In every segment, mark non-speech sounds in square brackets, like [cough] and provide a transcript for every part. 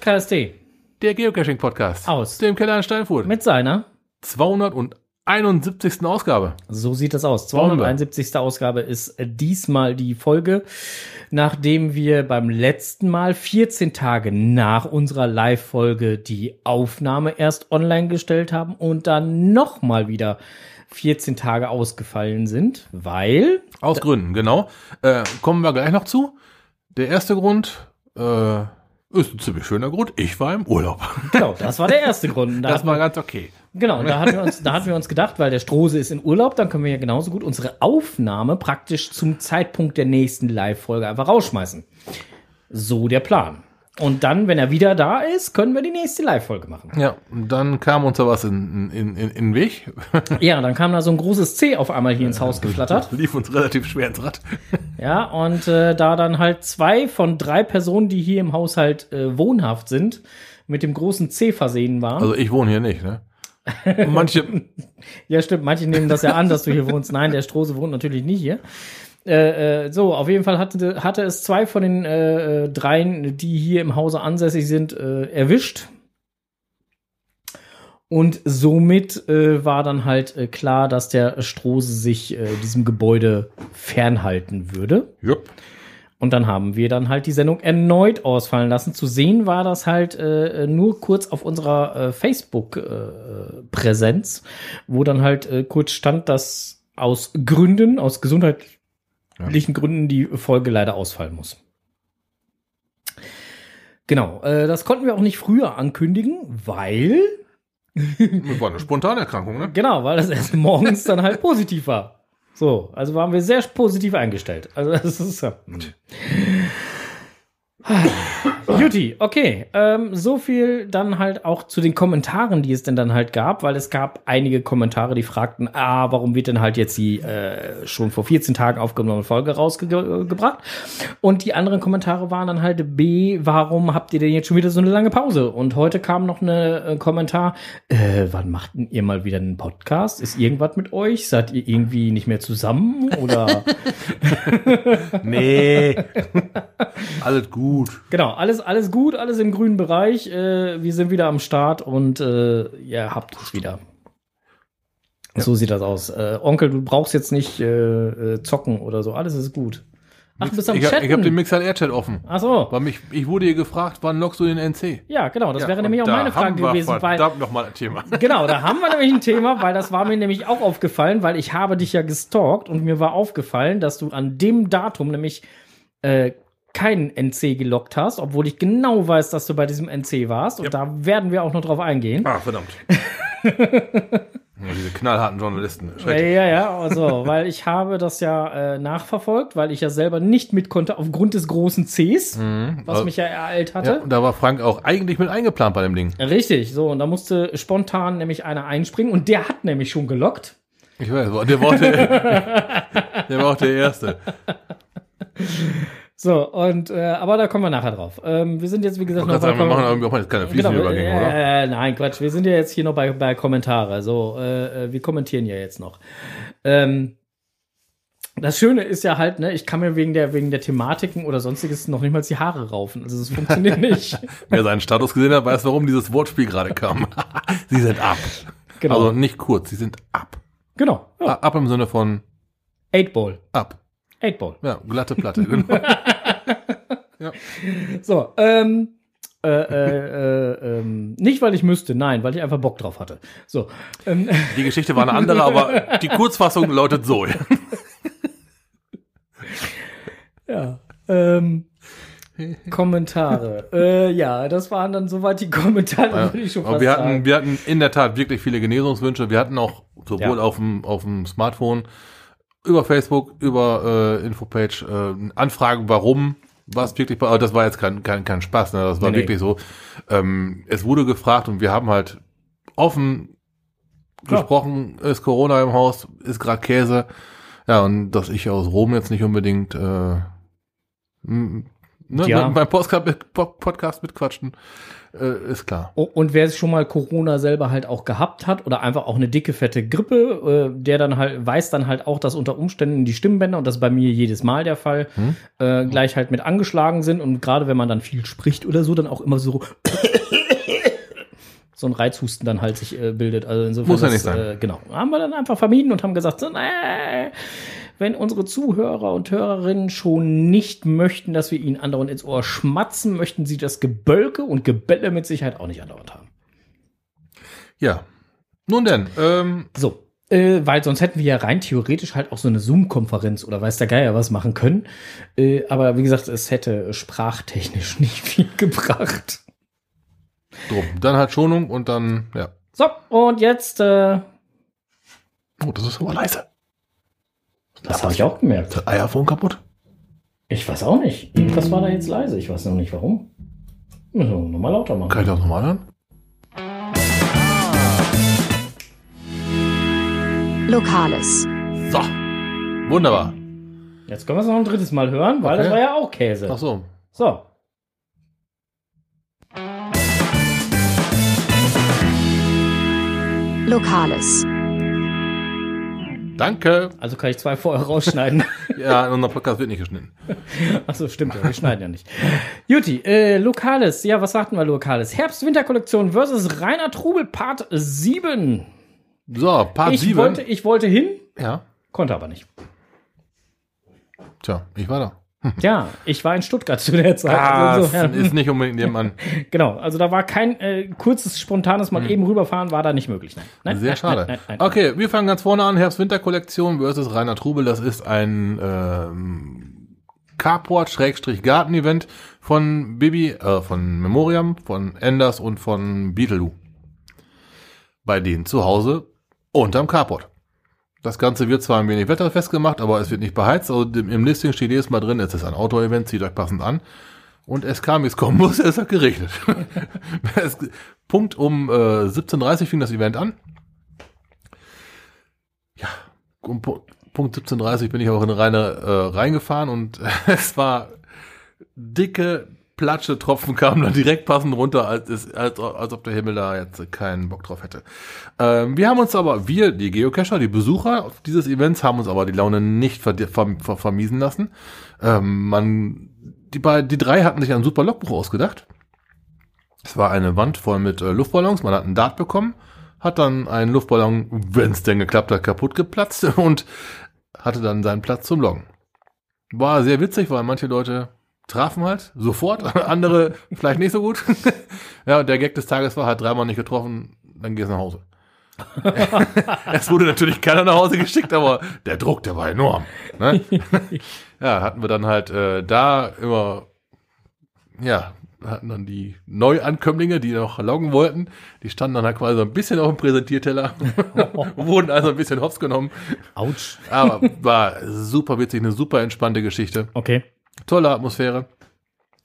Podcast.de Der Geocaching-Podcast. Aus. Dem Keller in Steinfurt. mit seiner, 271. Ausgabe. so sieht es aus, Bombe. 271. Ausgabe ist äh, diesmal die Folge, nachdem wir beim letzten Mal 14 Tage nach unserer Live-Folge die Aufnahme erst online gestellt haben und dann nochmal wieder 14 Tage ausgefallen sind, weil Aus Gründen, genau. Äh, kommen wir gleich noch zu. Der erste Grund äh, ist ein ziemlich schöner Grund. Ich war im Urlaub. [laughs] Genau, das war der erste Grund. Und Da Das war ganz okay. Genau, da hatten wir uns, da hatten wir uns gedacht, weil der Strose ist in Urlaub, dann können wir ja genauso gut unsere Aufnahme praktisch zum Zeitpunkt der nächsten Live-Folge einfach rausschmeißen. So der Plan. Und dann, wenn er wieder da ist, können wir die nächste Live-Folge machen. Ja, und dann kam uns da was in, in, in, in den Weg. [laughs] Ja, dann kam da so ein großes C auf einmal hier ins Haus geflattert. [laughs] Lief uns relativ schwer ins Rad. [laughs] Ja, und äh, da dann halt zwei von drei Personen, die hier im Haushalt äh, wohnhaft sind, mit dem großen C versehen waren. Also ich wohne hier nicht, ne? Manche, Ja, stimmt. Manche nehmen das ja an, dass du hier wohnst. Nein, der Strose wohnt natürlich nicht hier. Äh, äh, so, auf jeden Fall hatte, hatte es zwei von den äh, äh, dreien, die hier im Hause ansässig sind, äh, erwischt. Und somit äh, war dann halt äh, klar, dass der Strose sich äh, diesem Gebäude fernhalten würde. jupp, Und dann haben wir dann halt die Sendung erneut ausfallen lassen. Zu sehen war das halt äh, nur kurz auf unserer äh, Facebook-Präsenz, wo dann halt äh, kurz stand, dass aus Gründen, aus gesundheitlichen Gründen die Folge leider ausfallen muss. Genau, äh, das konnten wir auch nicht früher ankündigen, weil, [laughs] das war eine spontane Erkrankung, ne? genau, weil das erst morgens dann halt positiv war. So, also waren wir sehr positiv eingestellt. Also das ist ja. Juti, okay. Ähm, so viel dann halt auch zu den Kommentaren, die es denn dann halt gab, weil es gab einige Kommentare, die fragten, ah, warum wird denn halt jetzt die äh, schon vor 14 Tagen aufgenommene Folge rausgebracht? Und die anderen Kommentare waren dann halt B, warum habt ihr denn jetzt schon wieder so eine lange Pause? Und heute kam noch eine äh, Kommentar, äh, wann macht denn ihr mal wieder einen Podcast? Ist irgendwas mit euch? Seid ihr irgendwie nicht mehr zusammen? Oder [laughs] Nee. [laughs] Alles gut. Genau, alles, alles gut, alles im grünen Bereich. Äh, wir sind wieder am Start und äh, ihr habt es wieder. So sieht das aus. Äh, Onkel, du brauchst jetzt nicht äh, äh, zocken oder so. Alles ist gut. Ach, du bist am ich hab- Chatten. ich habe den Mixer Airchat offen. Ach so. Weil mich, ich wurde hier gefragt, wann lockst du den NC? Ja, genau. Das Ja, wäre nämlich auch da meine Frage haben wir gewesen. Weil, Verdammt nochmal ein Thema. [laughs] genau, da haben wir nämlich ein Thema, weil das war mir nämlich auch aufgefallen, weil ich habe dich ja gestalkt und mir war aufgefallen, dass du an dem Datum nämlich äh, keinen NC gelockt hast, obwohl ich genau weiß, dass du bei diesem NC warst. Und Ja. da werden wir auch noch drauf eingehen. Ah, verdammt. [laughs] ja, diese knallharten Journalisten. Ja, Schrecklich. ja, ja, also, weil ich habe das ja äh, nachverfolgt, weil ich ja selber nicht mit konnte aufgrund des großen Cs, was Also- mich ja ereilt Ja, hatte. und da war Frank auch eigentlich mit eingeplant bei dem Ding. Richtig, so, und da musste spontan nämlich einer einspringen und der hat nämlich schon gelockt. Ich weiß, der war auch der, [laughs] der, war auch der Erste. [laughs] So, und, äh, aber da kommen wir nachher drauf. Ähm, wir sind jetzt, wie gesagt, noch sagen, wir machen irgendwie auch mal jetzt keine fließenden Genau, Übergänge, oder? äh, nein, Quatsch. Wir sind ja jetzt hier noch bei, bei Kommentare. So, äh, äh, wir kommentieren ja jetzt noch. Ähm, das Schöne ist ja halt, ne, ich kann mir wegen der, wegen der Thematiken oder sonstiges noch nicht mal die Haare raufen. Also, das funktioniert [laughs] nicht. Wer seinen Status gesehen hat, weiß, warum dieses Wortspiel gerade kam. [laughs] sie sind ab. Genau. Also nicht kurz, sie sind ab. genau. Ja. Ab im Sinne von Eight Ball. ab. Eight Ball. Ja, glatte Platte, genau. [laughs] So, ähm, äh, äh, äh, ähm, nicht weil ich müsste, nein, weil ich einfach Bock drauf hatte. So, ähm, Die Geschichte war eine andere, aber die Kurzfassung lautet so. ja. Ähm, Kommentare. [laughs] äh, ja, das waren dann soweit die Kommentare, Ja, würde ich schon aber fast wir hatten, sagen. wir hatten in der Tat wirklich viele Genesungswünsche. Wir hatten auch sowohl Ja. auf dem auf dem Smartphone über Facebook, über äh, Infopage äh, Anfragen, warum was wirklich, aber das war jetzt kein kein, kein Spaß, ne? das war Nee, nee. wirklich so. Ähm, es wurde gefragt und wir haben halt offen Klar. gesprochen, ist Corona im Haus, ist gerade Käse. Ja, und dass ich aus Rom jetzt nicht unbedingt äh, Ne? Ja. Beim Podcast, Podcast mitquatschen, äh, ist klar. Und wer schon mal Corona selber halt auch gehabt hat oder einfach auch eine dicke, fette Grippe, äh, der dann halt, weiß dann halt auch, dass unter Umständen die Stimmbänder, und das ist bei mir jedes Mal der Fall, äh, gleich halt mit angeschlagen sind und gerade wenn man dann viel spricht oder so, dann auch immer so [coughs] so ein Reizhusten dann halt sich äh, bildet. Also insofern Muss ja das, nicht sein. Äh, genau. Haben wir dann einfach vermieden und haben gesagt, so, nee, wenn unsere Zuhörer und Hörerinnen schon nicht möchten, dass wir ihnen andauernd ins Ohr schmatzen, möchten sie das Gebölke und Gebelle mit Sicherheit auch nicht andauernd haben. Ja. Nun denn, ähm, So. Äh, weil sonst hätten wir ja rein theoretisch halt auch so eine Zoom-Konferenz oder weiß der Geier was machen können. Äh, aber wie gesagt, es hätte sprachtechnisch [laughs] nicht viel gebracht. drum. Dann halt Schonung und dann, ja. So, und jetzt, äh, Oh, das ist aber leise. Das habe ich auch gemerkt. Das iPhone kaputt? Ich weiß auch nicht. Irgendwas war da jetzt leise. Ich weiß noch nicht warum. Müssen wir nochmal lauter machen. Kann ich das nochmal hören? Lokales. So. Wunderbar. Jetzt können wir es noch ein drittes Mal hören, weil Okay. das war ja auch Käse. Ach so. So. Lokales. Danke. Also kann ich zwei vorher rausschneiden. [laughs] Ja, unser Podcast wird nicht geschnitten. Achso, stimmt ja. Wir schneiden ja nicht. Juti, äh, Lokales. Ja, was sagten wir Lokales? Herbst-Winter-Kollektion versus Rainer Trubel Part 7. So, Part ich 7. wollte, ich wollte hin, ja. konnte aber nicht. Tja, ich war da. [laughs] Ja, ich war in Stuttgart zu der Zeit. Ah, Also das insofern- ist nicht unbedingt nebenan. [laughs] genau, also da war kein äh, kurzes, spontanes Mal eben rüberfahren, war da nicht möglich. Nein, nein Hm. Sehr nein, schade. Nein. Okay, wir fangen ganz vorne an. Herbst-Winter-Kollektion versus Rainer Trubel. Das ist ein ähm, Carport-Garten-Event von Bibi, äh, von Memoriam, von Enders und von Beetleloo. Bei denen zu Hause unterm Carport. Das Ganze wird zwar ein wenig wetterfest gemacht, aber es wird nicht beheizt. Also im Listing steht jedes Mal drin, es ist ein Outdoor-Event, zieht euch passend an. Und es kam, wie es kommen muss, [laughs] es hat geregnet. [laughs] es, Punkt um äh, 17.30 fing das Event an. Ja, um Pu- Punkt 17.30 bin ich auch in Reine äh, reingefahren und [laughs] es war dicke Platsche Tropfen kamen dann direkt passend runter, als, als, als ob der Himmel da jetzt keinen Bock drauf hätte. Ähm, wir haben uns aber, wir, die Geocacher, die Besucher dieses Events, haben uns aber die Laune nicht ver ver ver vermiesen lassen. Ähm, man, die, beiden, die drei hatten sich ein super Logbuch ausgedacht. Es war eine Wand voll mit äh, Luftballons, man hat einen Dart bekommen, hat dann einen Luftballon, wenn es denn geklappt hat, kaputt geplatzt [laughs] und hatte dann seinen Platz zum Loggen. War sehr witzig, weil manche Leute trafen halt sofort, [laughs] andere vielleicht nicht so gut. [laughs] ja, und der Gag des Tages war, hat dreimal nicht getroffen, dann gehst du nach Hause. [laughs] es wurde natürlich keiner nach Hause geschickt, aber der Druck, der war enorm. Ne? ja, hatten wir dann halt äh, da immer, ja, hatten dann die Neuankömmlinge, die noch loggen wollten, die standen dann halt quasi so ein bisschen auf dem Präsentierteller, wurden also ein bisschen hops genommen, Autsch. aber war super witzig, eine super entspannte Geschichte Okay. Tolle Atmosphäre.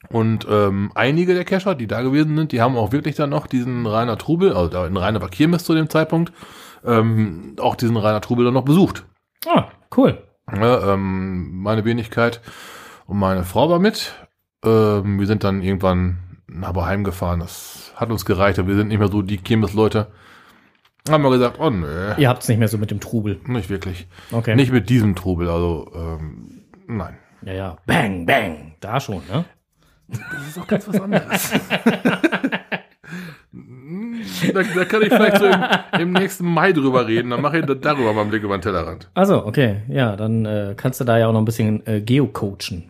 Und ähm, einige der Cacher, die da gewesen sind, die haben auch wirklich dann noch diesen Rainer Trubel, also da in Rainer war Kirmes zu dem Zeitpunkt, ähm, auch diesen Rainer Trubel dann noch besucht. Ah, cool. Ja, ähm, meine Wenigkeit und meine Frau war mit. Ähm, wir sind dann irgendwann aber heimgefahren. Das hat uns gereicht. aber Wir sind nicht mehr so die Kirmes-Leute. Haben wir gesagt, oh nö, Ihr habt's nicht mehr so mit dem Trubel. nicht wirklich. Okay. Nicht mit diesem Trubel, also ähm, nein. Ja, ja. Bang, bang. Da schon, ne? Das ist auch ganz was anderes. [laughs] da, da kann ich vielleicht so im, im nächsten Mai drüber reden. Dann mache ich da- darüber mal einen Blick über den Tellerrand. Also, okay. Ja, dann äh, kannst du da ja auch noch ein bisschen äh, geocoachen.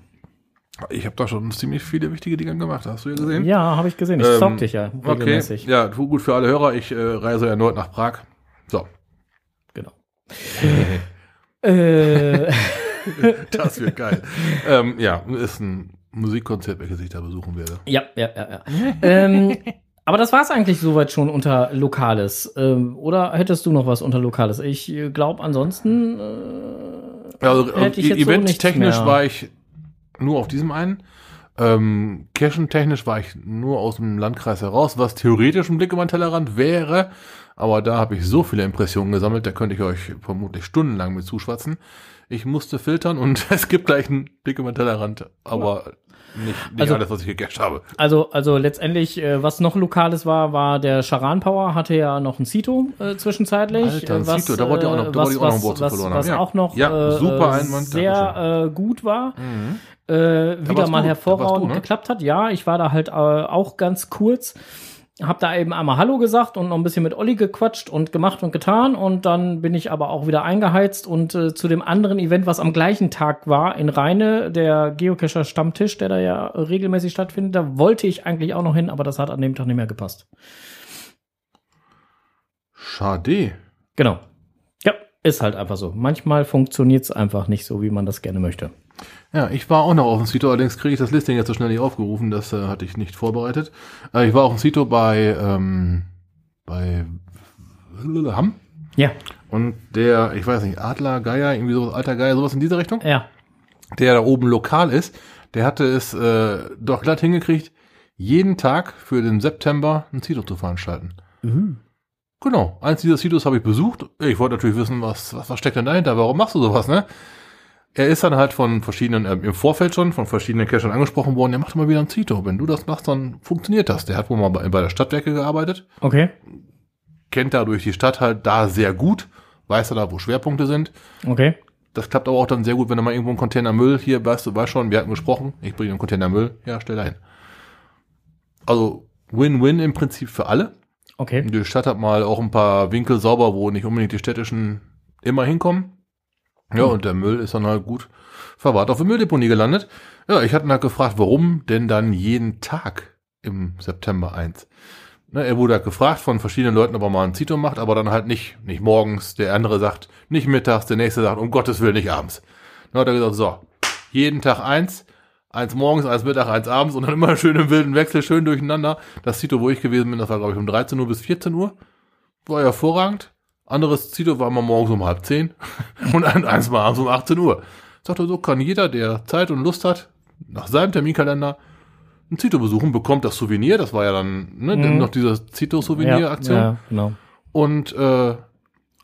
Ich habe da schon ziemlich viele wichtige Dinge gemacht. Hast du ja gesehen? Ja, habe ich gesehen. Ich Ähm, zock dich ja Okay. regelmäßig. Ja, tu- gut für alle Hörer. Ich äh, reise erneut nach Prag. So, Genau. [laughs] äh, [laughs] [laughs] das wird geil. ähm, ja, ist ein Musikkonzert, welches ich da besuchen werde. ja, ja, ja, ja. ähm, aber das war's eigentlich soweit schon unter Lokales. Ähm, oder hättest du noch was unter Lokales? Ich glaube, ansonsten. Äh, Also so nichts event-technisch mehr. war ich nur auf diesem einen. Ähm, Cashen-technisch war ich nur aus dem Landkreis heraus, was theoretisch ein Blick über den Tellerrand wäre. Aber da habe ich so viele Impressionen gesammelt, da könnte ich euch vermutlich stundenlang mit zuschwatzen. Ich musste filtern und [laughs] es gibt gleich einen Blick über den Tellerrand, aber nicht, nicht Also- alles, was ich gecached habe. Also, also letztendlich, äh, was noch Lokales war, war der Charan Power, hatte ja noch ein Cito äh, zwischenzeitlich. Alter, ein äh, was, Cito, da wollte ich auch noch- da wollte ich auch noch ein was, Wort was, verloren was haben. Ja. auch noch Ja, äh, super äh, Einwand, sehr äh, gut war. Äh, wieder mal du, hervorragend du, ne? geklappt hat. Ja, ich war da halt äh, auch ganz kurz. Hab da eben einmal Hallo gesagt und noch ein bisschen mit Olli gequatscht und gemacht und getan. Und dann bin ich aber auch wieder eingeheizt und äh, zu dem anderen Event, was am gleichen Tag war, in Rheine, der Geocacher Stammtisch, der da ja regelmäßig stattfindet, da wollte ich eigentlich auch noch hin, aber das hat an dem Tag nicht mehr gepasst. Schade. Genau. Ist halt einfach so. Manchmal funktioniert es einfach nicht so, wie man das gerne möchte. Ja, ich war auch noch auf dem Cito, allerdings kriege ich das Listing jetzt so schnell nicht aufgerufen, das äh, hatte ich nicht vorbereitet. Äh, ich war auf dem Cito bei, ähm, bei Hamm Ja, und der, ich weiß nicht, Adler, Geier, irgendwie sowas, alter Geier, sowas in diese Richtung, ja. der da oben lokal ist, der hatte es äh, doch glatt hingekriegt, jeden Tag für den September ein Cito zu veranstalten. Genau, eins dieser Citos habe ich besucht. Ich wollte natürlich wissen, was, was, was steckt denn dahinter? Warum machst du sowas, ne? Er ist dann halt von verschiedenen, äh, im Vorfeld schon, von verschiedenen Cachern angesprochen worden, der macht mal wieder ein Cito. Wenn du das machst, dann funktioniert das. Der hat wohl mal bei, bei der Stadtwerke gearbeitet, Okay. kennt dadurch die Stadt halt da sehr gut, weiß er da, wo Schwerpunkte sind. Okay. Das klappt aber auch dann sehr gut, wenn er mal irgendwo einen Container Müll, hier, weißt du, weißt schon, wir hatten gesprochen, ich bringe einen Container Müll, ja, stell da hin. Also, Win-Win im Prinzip für alle. Okay. Die Stadt hat mal auch ein paar Winkel sauber, wo nicht unbedingt die städtischen immer hinkommen. Ja, und der Müll ist dann halt gut verwahrt auf der Mülldeponie gelandet. Ja, ich hatte ihn halt gefragt, warum denn dann jeden Tag im September 1? Ne, er wurde halt gefragt von verschiedenen Leuten, ob er mal ein Zito macht, aber dann halt nicht, nicht morgens. Der andere sagt nicht mittags, der nächste sagt, um Gottes Willen nicht abends. Dann hat er gesagt, so, jeden Tag eins, eins morgens, eins Mittag, eins abends und dann immer schön im wilden Wechsel, schön durcheinander. Das Zito, wo ich gewesen bin, das war glaube ich um 13 Uhr bis 14 Uhr. War ja hervorragend. Anderes Zito war mal morgens um halb zehn [laughs] und ein- eins mal abends um 18 Uhr. Sagte, so kann jeder, der Zeit und Lust hat, nach seinem Terminkalender ein Zito besuchen, bekommt das Souvenir. Das war ja dann ne, Mhm. noch diese Zito-Souvenir-Aktion. Ja, genau. Und äh,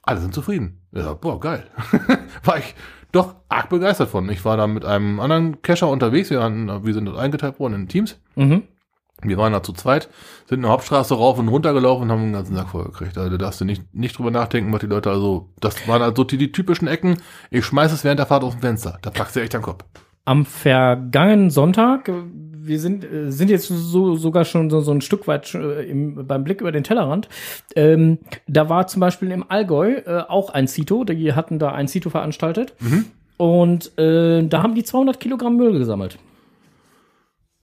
alle sind zufrieden. Ja, boah, geil. [laughs] war ich doch arg begeistert von. Ich war da mit einem anderen Cacher unterwegs. Wir, waren, wir sind dort eingeteilt worden in Teams. Mhm. Wir waren da zu zweit, sind eine Hauptstraße rauf und runter gelaufen und haben den ganzen Sack voll gekriegt. Also da darfst du nicht, nicht drüber nachdenken, was die Leute also, das waren also die, die typischen Ecken. Ich schmeiß es während der Fahrt aus dem Fenster. Da packst du echt am Kopf. Am vergangenen Sonntag, wir sind, äh, sind jetzt so, sogar schon so, so ein Stück weit äh, im, beim Blick über den Tellerrand. Ähm, da war zum Beispiel im Allgäu äh, auch ein Cito, die hatten da ein Cito veranstaltet. Und äh, da haben die 200 Kilogramm Müll gesammelt.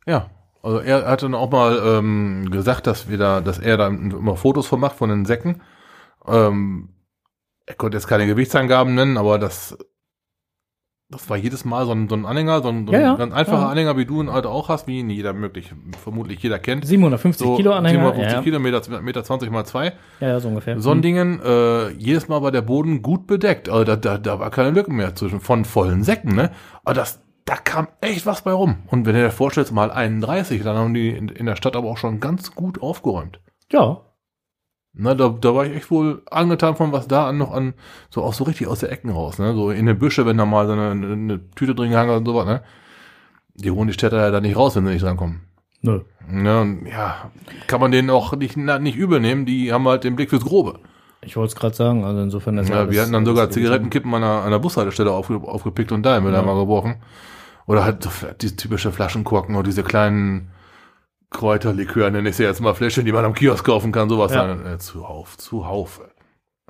Ja. Also er hatte dann auch mal ähm, gesagt, dass wir da, dass er da immer Fotos von macht von den Säcken. Ähm, er konnte jetzt keine Gewichtsangaben nennen, aber das, das war jedes Mal so ein, so ein Anhänger, so ein, so ein Ja, ja. ganz einfacher Ja. Anhänger, wie du ihn halt auch hast, wie ihn jeder möglich, vermutlich jeder kennt. 750 So Kilo Anhänger. 750 ja, Kilometer, Meter 20 mal 2. ja, ja, so ungefähr. So ein Dingen, äh, jedes Mal war der Boden gut bedeckt. Also da, da, da war keine Lücke mehr zwischen von vollen Säcken, ne? Aber das, da kam echt was bei rum. Und wenn du dir vorstellst, mal 31, dann haben die in, in der Stadt aber auch schon ganz gut aufgeräumt. Ja, Na, da, da war ich echt wohl angetan von, was da an noch an, so auch so richtig aus der Ecken raus, ne? So in den Büsche, wenn da mal so eine, eine Tüte drin gehangen und sowas, ne? Die holen die Städter ja da nicht raus, wenn sie nicht drankommen. nö. Ja, und ja, kann man denen auch nicht, na, nicht übel nehmen, die haben halt den Blick fürs Grobe. Ich wollte es gerade sagen, also insofern ist Ja, wir hatten dann sogar Zigarettenkippen an einer, an einer Bushaltestelle aufge, aufgepickt und da haben wir da mal geworfen. Oder halt so diese typische Flaschenkorken oder diese kleinen Kräuterlikör, nenne ich sie jetzt mal Fläschchen, die man am Kiosk kaufen kann, sowas. Ja. Dann, äh, zuhauf, zuhauf.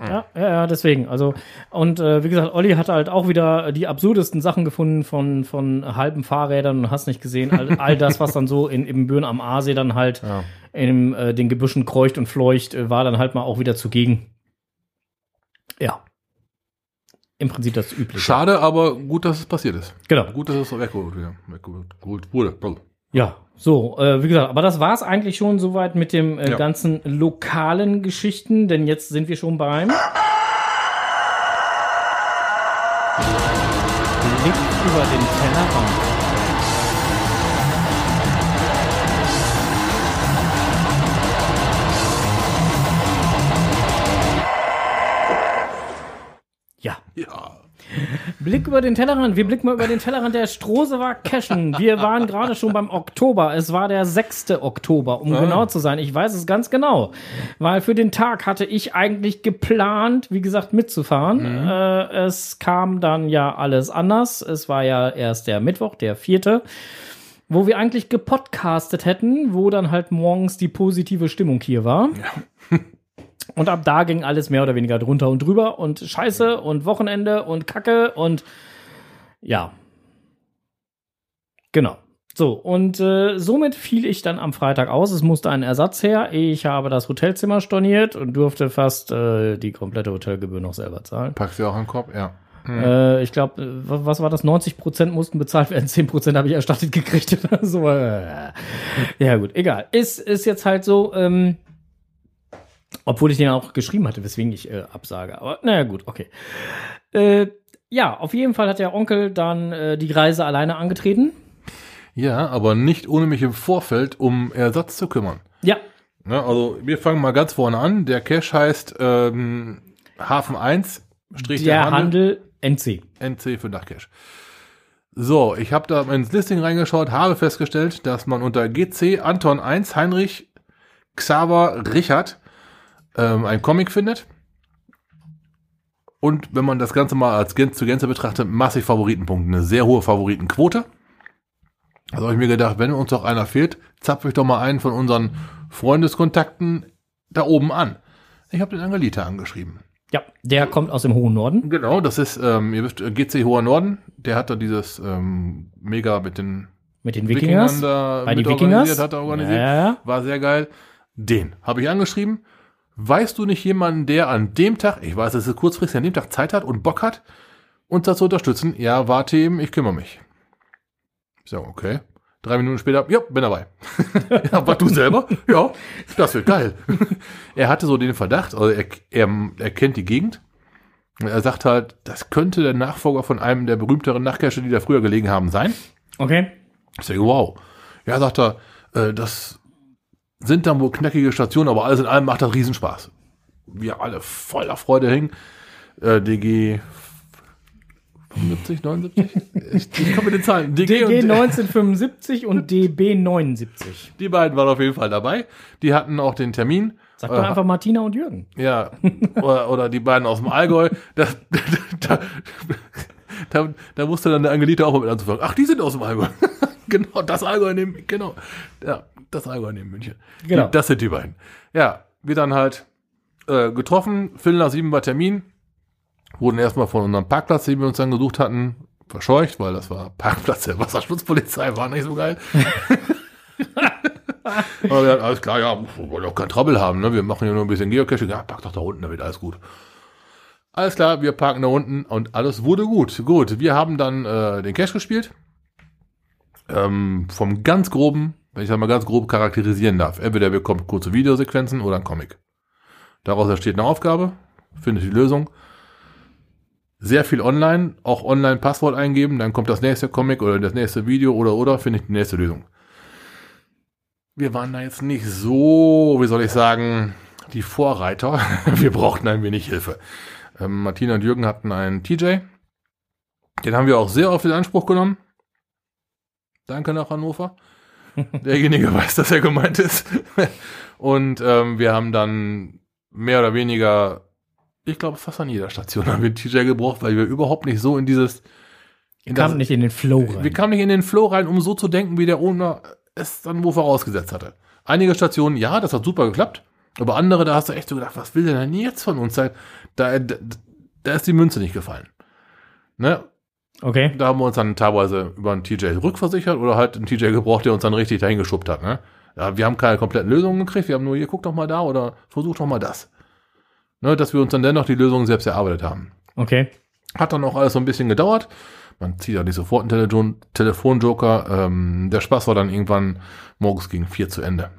Ja, ja, deswegen. Also, und äh, wie gesagt, Olli hatte halt auch wieder die absurdesten Sachen gefunden von, von halben Fahrrädern und hast nicht gesehen. All, all das, was dann so in Ibbenbüren am Aasee dann halt Ja. in äh, den Gebüschen kreucht und fleucht, äh, war dann halt mal auch wieder zugegen. Ja. Im Prinzip das Übliche. Schade, aber gut, dass es passiert ist. Genau. Gut, dass es. Weggeholt wurde. Ja, so, äh, wie gesagt, aber das war's eigentlich schon soweit mit dem äh, Ja. ganzen lokalen Geschichten, denn jetzt sind wir schon beim Blick über den Tellerrand. Blick über den Tellerrand. Wir blicken mal über den Tellerrand der Strose war cashen. Wir waren gerade schon beim Oktober. Es war der 6. Oktober, um Ah. genau zu sein. Ich weiß es ganz genau. Weil für den Tag hatte ich eigentlich geplant, wie gesagt, mitzufahren. Äh, es kam dann ja alles anders. Es war ja erst der Mittwoch, der vierte wo wir eigentlich gepodcastet hätten, wo dann halt morgens die positive Stimmung hier war. Und ab da ging alles mehr oder weniger drunter und drüber und Scheiße und Wochenende und Kacke und ja. Genau. So, und äh, somit fiel ich dann am Freitag aus. Es musste ein Ersatz her. Ich habe das Hotelzimmer storniert und durfte fast äh, die komplette Hotelgebühr noch selber zahlen. Packst du auch an den Kopf? Ja. Äh, ich glaube, was war das? 90 Prozent mussten bezahlt werden, [laughs] 10 Prozent habe ich erstattet gekriegt oder so. Äh, [laughs] Ja gut, egal. Ist, ist jetzt halt so, ähm, obwohl ich den auch geschrieben hatte, weswegen ich äh, absage. Aber naja gut, okay. Äh, ja, auf jeden Fall hat der Onkel dann äh, die Reise alleine angetreten. Ja, aber nicht ohne mich im Vorfeld um Ersatz zu kümmern. Ja, Ne, also wir fangen mal ganz vorne an. Der Cache heißt ähm, Hafen 1, Strich der Handel NC. NC für Dachcache. So, ich habe da ins Listing reingeschaut, habe festgestellt, dass man unter GC Anton 1 Heinrich Xaver Richard ähm, ein Comic findet. Und wenn man das Ganze mal als Gän zu Gänze betrachtet, massig Favoritenpunkte, eine sehr hohe Favoritenquote. Also habe ich mir gedacht, wenn uns doch einer fehlt, zapfe ich doch mal einen von unseren Freundeskontakten da oben an. Ich habe den Angelita angeschrieben. Ja, der kommt aus dem hohen Norden. Genau, das ist, ähm, ihr wisst, äh, GC Hoher Norden, der hat da dieses ähm, Mega mit den Mit den Wikingers. Wikingern da Bei die Wikingers. organisiert, hat er organisiert. Ja. War sehr geil. Den habe ich angeschrieben. Weißt du nicht jemanden, der an dem Tag, ich weiß, es ist kurzfristig, an dem Tag Zeit hat und Bock hat, uns da zu unterstützen? Ja, warte eben, ich kümmere mich. So, okay. Drei Minuten später, ja, bin dabei. [laughs] ja, war du selber? Ja, das wird geil. [laughs] er hatte so den Verdacht, also er, er, er kennt die Gegend. Er sagt halt, das könnte der Nachfolger von einem der berühmteren Nachtcache, die da früher gelegen haben, sein. Okay. Ich sage, wow. Ja, sagt er, äh, das sind dann wohl knackige Stationen, aber alles in allem macht das Riesenspaß. Wir alle voller Freude hingen. Äh, DG 75, 79? ich, ich komme mit den Zahlen. DG, DG und 1975 und DB 79. die beiden waren auf jeden Fall dabei. Die hatten auch den Termin. Sag doch Äh, einfach Martina und Jürgen. Ja, oder, oder die beiden aus dem Allgäu. Da, da, da, da musste dann der Angelita auch mal mit anzufangen. Ach, die sind aus dem Allgäu. [laughs] genau, das Allgäu neben, genau. Ja, das Allgäu neben München. Genau. Die, das sind die beiden. Ja, wir dann halt äh, getroffen. Viertel nach sieben war Termin. Wurden erstmal von unserem Parkplatz, den wir uns dann gesucht hatten, verscheucht, weil das war Parkplatz der Wasserschutzpolizei, war nicht so geil. [laughs] Aber wir hatten, alles klar, ja, wir wollen auch kein Trouble haben, ne? Wir machen ja nur ein bisschen Geocaching. Ja, pack doch da unten, da wird alles gut. Alles klar, wir parken da unten und alles wurde gut. Gut, wir haben dann äh, den Cache gespielt. Ähm, vom ganz groben, wenn ich das mal ganz grob charakterisieren darf. Entweder wir bekommen kurze Videosequenzen oder ein Comic. Daraus entsteht eine Aufgabe, findet die Lösung. Sehr viel online, auch online Passwort eingeben, dann kommt das nächste Comic oder das nächste Video oder oder finde ich die nächste Lösung wir waren da jetzt nicht so, wie soll ich sagen, die Vorreiter. [laughs] Wir brauchten ein wenig Hilfe. Ähm, Martina und Jürgen hatten einen TJ. Den haben wir auch sehr oft in Anspruch genommen. Danke nach Hannover. Derjenige [laughs] weiß, dass er gemeint ist. Und ähm, wir haben dann mehr oder weniger, ich glaube, fast an jeder Station haben wir TJ gebraucht, weil wir überhaupt nicht so in dieses. In Kam nicht in den Flow rein. wir kamen nicht in den Flow rein, um so zu denken, wie der Owner es dann wo vorausgesetzt hatte. Einige Stationen, ja, das hat super geklappt, aber andere, da hast du echt so gedacht, was will der denn jetzt von uns? Da, da, da ist die Münze nicht gefallen. Ne? Okay. Da haben wir uns dann teilweise über einen TJ rückversichert oder halt einen TJ gebraucht, der uns dann richtig dahin geschubbt hat. Ne? Ja, wir haben keine kompletten Lösungen gekriegt, wir haben nur hier, guck doch mal da oder versuch doch mal das. Ne, dass wir uns dann dennoch die Lösungen selbst erarbeitet haben. Okay. Hat dann auch alles so ein bisschen gedauert. Man zieht ja nicht sofort einen Telefon Telefonjoker. Ähm, der Spaß war dann irgendwann morgens gegen vier zu Ende.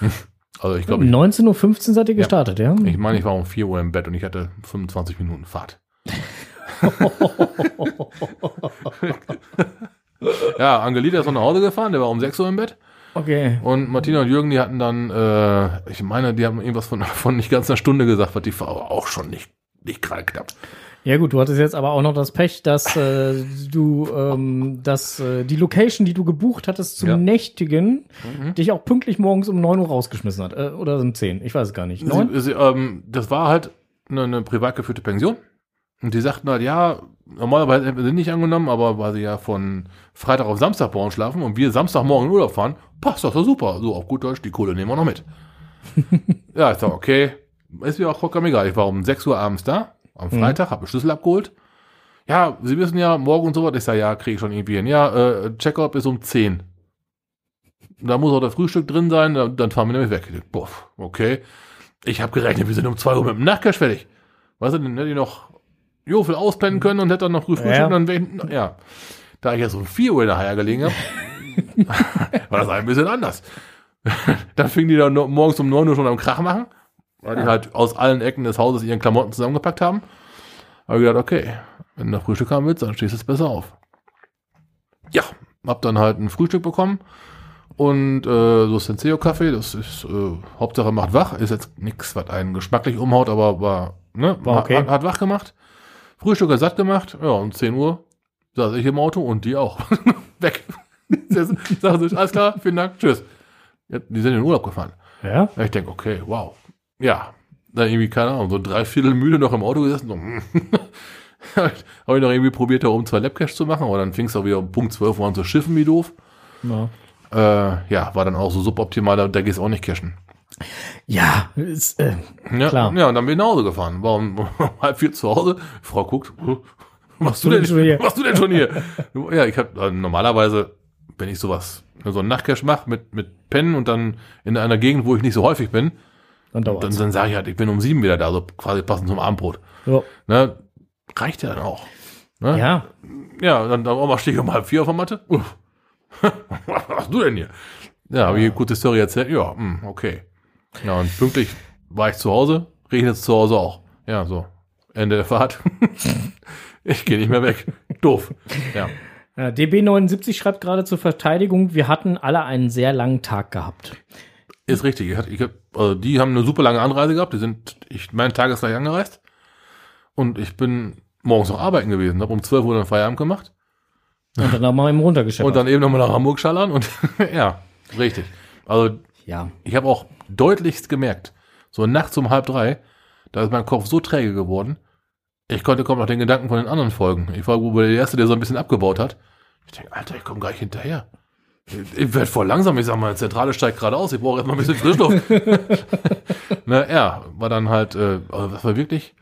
[laughs] Also ich glaube, ich, 19.15 Uhr seid ihr gestartet, ja? ich meine, ich war um 4 Uhr im Bett und ich hatte 25 Minuten Fahrt. [laughs] ja, Angelita ist noch nach Hause gefahren, der war um 6 Uhr im Bett. Okay. Und Martina und Jürgen, die hatten dann, äh, ich meine, die haben irgendwas von, von nicht ganz einer Stunde gesagt, was die war aber auch schon nicht, nicht gerade knapp. Ja gut, du hattest jetzt aber auch noch das Pech, dass äh, du ähm, dass äh, die Location, die du gebucht hattest zum Ja. Nächtigen, dich auch pünktlich morgens um 9 Uhr rausgeschmissen hat. Äh, oder um 10, ich weiß es gar nicht. 9? Sie, sie, ähm, das war halt eine, eine privat geführte Pension. Und die sagten halt, ja, normalerweise hätten wir sie nicht angenommen, aber weil sie ja von Freitag auf Samstag uns schlafen und wir Samstagmorgen in Urlaub fahren, passt das doch super. So auf gut Deutsch, die Kohle nehmen wir noch mit. [laughs] ja, ich sag, okay, ist mir auch vollkommen egal. Ich war um 6 Uhr abends da, am Freitag, habe Schlüssel abgeholt. Ja, Sie wissen ja, morgen und so was. Ich sag, ja, kriege ich schon irgendwie hin. Ja, äh, Check-up ist um 10. Da muss auch das Frühstück drin sein, dann, fahren wir nämlich weg. Boah, okay. Ich habe gerechnet, wir sind um 2 Uhr mit dem Nachcash fertig. Weißt du, dann hätte ich noch jo, viel ausblenden können und hätte dann noch früh Frühstück, Ja. dann wäre ich, ja. Da ich jetzt um 4 Uhr in der Haie gelegen habe, [laughs] war das ein bisschen anders. [laughs] dann fingen die dann morgens um 9 Uhr schon am Krach machen, weil die halt aus allen Ecken des Hauses ihren Klamotten zusammengepackt haben. Habe ich gedacht, okay, wenn du noch Frühstück haben willst, dann stehst du jetzt besser auf. Ja, hab dann halt ein Frühstück bekommen und äh, so Senseo-Kaffee, das ist äh, Hauptsache macht wach, ist jetzt nichts, was einen geschmacklich umhaut, aber war, ne, War okay. hat, hat wach gemacht. Frühstück hat satt gemacht, ja, um 10 Uhr saß ich im Auto und die auch. [laughs] Weg. Sagen sie, alles klar, vielen Dank, tschüss. Ja, die sind in den Urlaub gefahren. Ja? Ja, ich denke, okay, wow. Ja, dann irgendwie, keine Ahnung, so drei Viertel müde noch im Auto gesessen. So. [laughs] Habe ich noch irgendwie probiert, da oben zwei Labcash zu machen, aber dann fing es auch wieder um Punkt 12 Uhr an zu schiffen, wie doof. Ja. Äh, ja, war dann auch so suboptimal, da, da gehst auch nicht cashen. Ja, ist, äh, Ja, Klar. ja, und dann bin ich nach Hause gefahren. War um, [laughs] halb vier zu Hause. Die Frau guckt, "Huh, was du du denn schon hier?" [laughs] Was du denn schon hier? ja, ich habe äh, normalerweise, wenn ich sowas, so einen Nachtcash mache mit, mit Pennen und dann in einer Gegend, wo ich nicht so häufig bin, dann dann, dann sage ich halt, ich bin um sieben wieder da, so quasi passend zum Abendbrot. Ja. Ne? Reicht ja dann auch. Ne? ja, Ja, dann, dann auch stehe ich um halb vier auf der Matte. Uff. [laughs] Was machst du denn hier? Ja, habe ich eine gute Story erzählt? Ja, hm, okay. Ja, und pünktlich war ich zu Hause, regnet es zu Hause auch. Ja, so. Ende der Fahrt. [laughs] ich gehe nicht mehr weg. Doof. Ja. Ja, DB79 schreibt gerade zur Verteidigung, wir hatten alle einen sehr langen Tag gehabt. Ist richtig. Ich hab, ich hab, also die haben eine super lange Anreise gehabt. Die sind, ich, mein Tag ist gleich angereist. Und ich bin morgens noch arbeiten gewesen. Habe um 12 Uhr dann Feierabend gemacht. Und dann haben wir ihm runtergeschleppt. Und dann eben nochmal nach Hamburg schallern. Und [laughs] ja, richtig. Also ja, ich habe auch deutlichst gemerkt, so nachts um halb drei, da ist mein Kopf so träge geworden, ich konnte kaum noch den Gedanken von den anderen folgen. Ich war wohl der Erste, der so ein bisschen abgebaut hat. Ich denke, Alter, ich komme gar nicht hinterher. Ich, werde voll langsam, ich sag mal, Zentrale steigt gerade aus, ich brauche erst mal ein bisschen Frischluft. [laughs] Na, ja, war dann halt, äh, also das war wirklich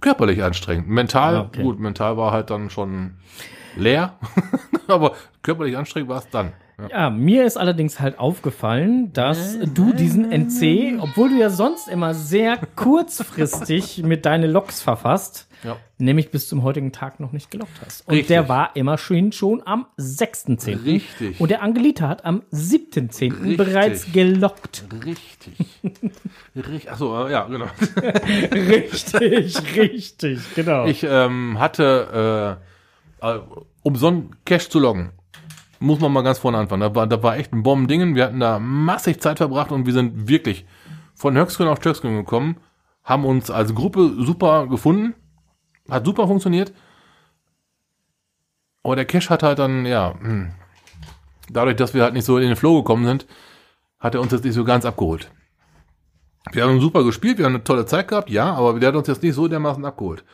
körperlich anstrengend. Mental, okay. gut, mental war halt dann schon leer, [laughs] aber körperlich anstrengend war es dann. Ja. Mir ist allerdings halt aufgefallen, dass du diesen NC, obwohl du ja sonst immer sehr kurzfristig [laughs] mit deine Logs verfasst, Ja. nämlich bis zum heutigen Tag noch nicht gelockt hast. Und Richtig. der war immer schön schon am 6.10. Richtig. Und der Angelita hat am 7.10. Richtig. bereits gelockt. Richtig. richtig. Achso, äh, ja, genau. [laughs] richtig, richtig, genau. Ich ähm, hatte, äh, äh, um so einen Cash zu loggen, muss man mal ganz vorne anfangen. Da war, da war echt ein Bombendingen. Wir hatten da massig Zeit verbracht und wir sind wirklich von Höchstgrün auf Stöcksgrün gekommen, haben uns als Gruppe super gefunden, hat super funktioniert. Aber der Cash hat halt dann, ja, hm, dadurch, dass wir halt nicht so in den Flow gekommen sind, hat er uns jetzt nicht so ganz abgeholt. Wir haben super gespielt, wir haben eine tolle Zeit gehabt, ja, aber der hat uns jetzt nicht so dermaßen abgeholt.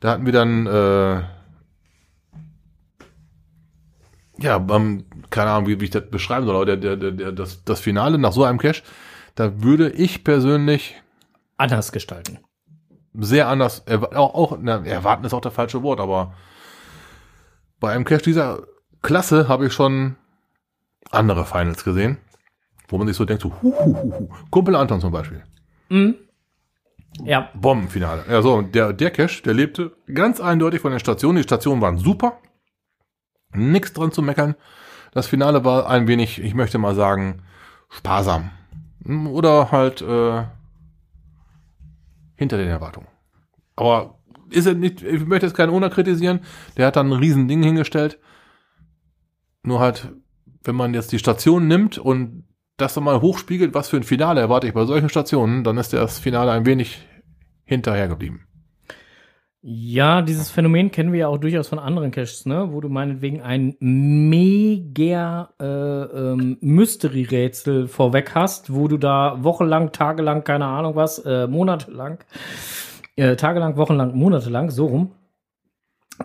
Da hatten wir dann, äh, ja, beim, keine Ahnung, wie, wie ich das beschreiben soll, aber der, der, der, der, das, das Finale nach so einem Cash, da würde ich persönlich Anders gestalten. sehr anders, auch, auch na, erwarten ist auch der falsche Wort, aber bei einem Cash dieser Klasse habe ich schon andere Finals gesehen, wo man sich so denkt, so, hu, hu, hu, hu. Kumpel Anton zum Beispiel. Ja, Bombenfinale. Ja, so, und der, der Cash, der lebte ganz eindeutig von den Stationen. Die Stationen waren super. Nix dran zu meckern. Das Finale war ein wenig, ich möchte mal sagen, sparsam. Oder halt äh, hinter den Erwartungen. Aber ist er nicht, ich möchte jetzt keinen Owner kritisieren. Der hat dann ein riesen Ding hingestellt. Nur halt, wenn man jetzt die Station nimmt und das dann mal hochspiegelt, was für ein Finale erwarte ich bei solchen Stationen, dann ist das Finale ein wenig hinterher geblieben. Ja, dieses Phänomen kennen wir ja auch durchaus von anderen Caches, ne? Wo du meinetwegen ein mega äh, ähm, Mystery-Rätsel vorweg hast, wo du da wochenlang, tagelang, keine Ahnung was, äh, monatelang, äh, tagelang, wochenlang, monatelang, so rum,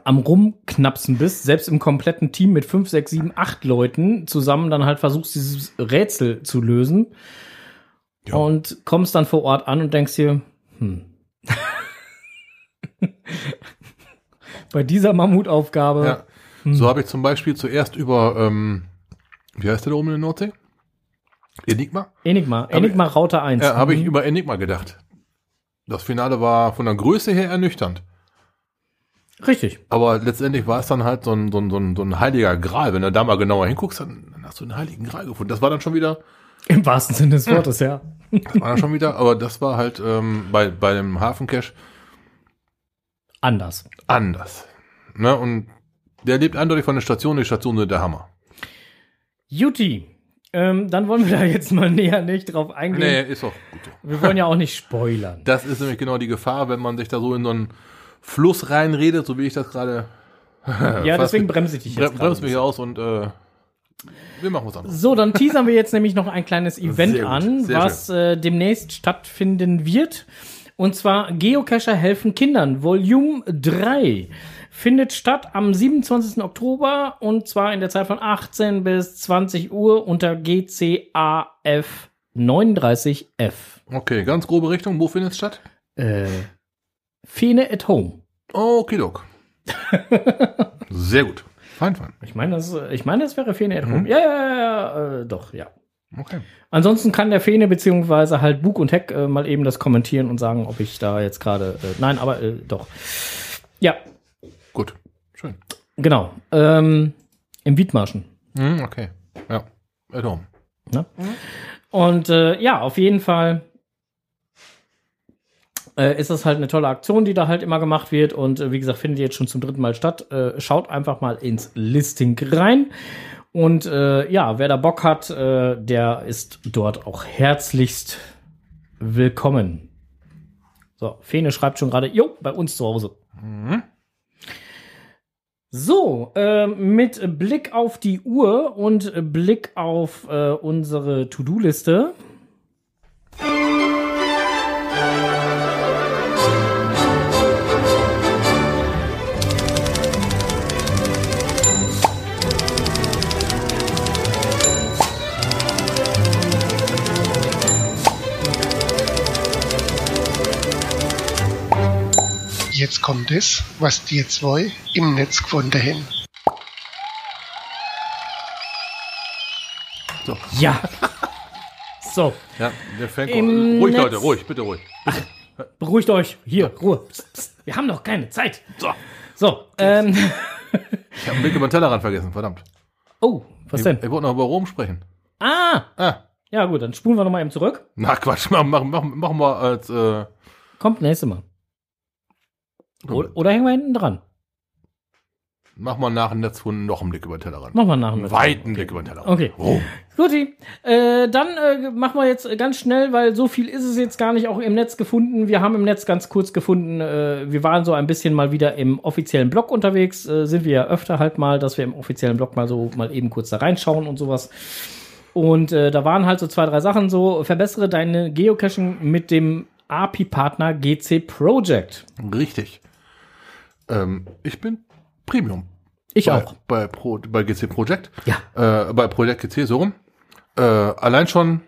am Rumknapsen bist, selbst im kompletten Team mit fünf, sechs, sieben, acht Leuten zusammen dann halt versuchst, dieses Rätsel zu lösen Ja. und kommst dann vor Ort an und denkst dir, hm. [laughs] Bei dieser Mammutaufgabe. Ja. So habe ich zum Beispiel zuerst über, ähm, wie heißt der da oben in der Nordsee? Enigma? Enigma, Hab Enigma Router 1. Ja, habe ich Mhm. über Enigma gedacht. Das Finale war von der Größe her ernüchternd. Richtig. Aber letztendlich war es dann halt so ein, so ein, so ein, so ein heiliger Gral. Wenn du da mal genauer hinguckst, dann, dann hast du einen heiligen Gral gefunden. Das war dann schon wieder, [laughs] Im wahrsten Sinne des Wortes, ja. das [laughs] war dann schon wieder, aber das war halt ähm, bei, bei dem Hafencache Anders. anders. Ne? Und der lebt eindeutig von der Station. Die Station sind der Hammer. Juti. Ähm, dann wollen wir da jetzt mal [laughs] näher nicht drauf Nee, eingehen. ist doch gut. Wir wollen ja auch nicht spoilern. Das ist nämlich genau die Gefahr, wenn man sich da so in so einen Fluss reinredet, so wie ich das gerade. [laughs] ja, deswegen bremse ich dich jetzt. Bre bremst gerade. mich aus und äh, wir machen was anderes. So, dann teasern wir jetzt nämlich noch ein kleines [laughs] Event an, was äh, demnächst stattfinden wird. Und zwar Geocacher helfen Kindern, Volume 3. Findet statt am 27. Oktober und zwar in der Zeit von 18 bis 20 Uhr unter GCAF 39F. Okay, ganz grobe Richtung. Wo findet es statt? Äh, Fene at Home. Okay, Doc. [laughs] Sehr gut. Fein, fein. Ich meine, das, ich meine, das wäre Fene at Home. Ja, ja, ja, ja, äh, doch, ja. Okay. Ansonsten kann der Fene beziehungsweise halt Bug und Heck äh, mal eben das kommentieren und sagen, ob ich da jetzt gerade. Äh, nein, aber äh, doch. Ja, Gut. Schön. genau. Ähm, Im Wiedmarschen. Hm, okay. Ja. At home. Ne? Und äh, ja, auf jeden Fall äh, ist das halt eine tolle Aktion, die da halt immer gemacht wird. Und äh, wie gesagt, findet jetzt schon zum dritten Mal statt. Äh, schaut einfach mal ins Listing rein. Und äh, ja, wer da Bock hat, äh, der ist dort auch herzlichst willkommen. So, Fene schreibt schon gerade, jo, bei uns zu Hause. So, äh, mit Blick auf die Uhr und Blick auf äh, unsere To-Do-Liste. Jetzt kommt es, was die zwei im Netz gefunden haben. So. Ja. [laughs] so, Ja, der fängt Im Ruhig, Netz- Leute, ruhig, bitte ruhig. beruhigt euch. Hier, Ruhe. Psst, psst. Wir haben noch keine Zeit. So. So, ähm. Ich habe einen Blick über den Tellerrand vergessen, verdammt. Oh, was Ich, denn? ich wollte noch über Rom sprechen. Ah! Ah. Ja, gut, dann spulen wir nochmal eben zurück. Na Quatsch, machen mach, mach, machen wir als äh, Kommt nächste Mal. Oder, oder hängen wir hinten dran. Mach mal nach dem Netzfund noch einen Blick über den Tellerrand. Machen wir nach dem Einen weiten Blick über den Tellerrand. Okay. Rom. Guti, äh, dann äh, machen wir jetzt ganz schnell, weil so viel ist es jetzt gar nicht auch im Netz gefunden. Wir haben im Netz ganz kurz gefunden, äh, wir waren so ein bisschen mal wieder im offiziellen Blog unterwegs, äh, sind wir ja öfter halt mal, dass wir im offiziellen Blog mal so mal eben kurz da reinschauen und sowas. Und äh, da waren halt so zwei, drei Sachen so, verbessere deine Geocaching mit dem API-Partner GC Project. Richtig. Ähm, ich bin Premium. Ich bei, auch. Bei, Pro, bei GC Project. Ja. Äh, bei Projekt GC, so rum. Äh, allein schon,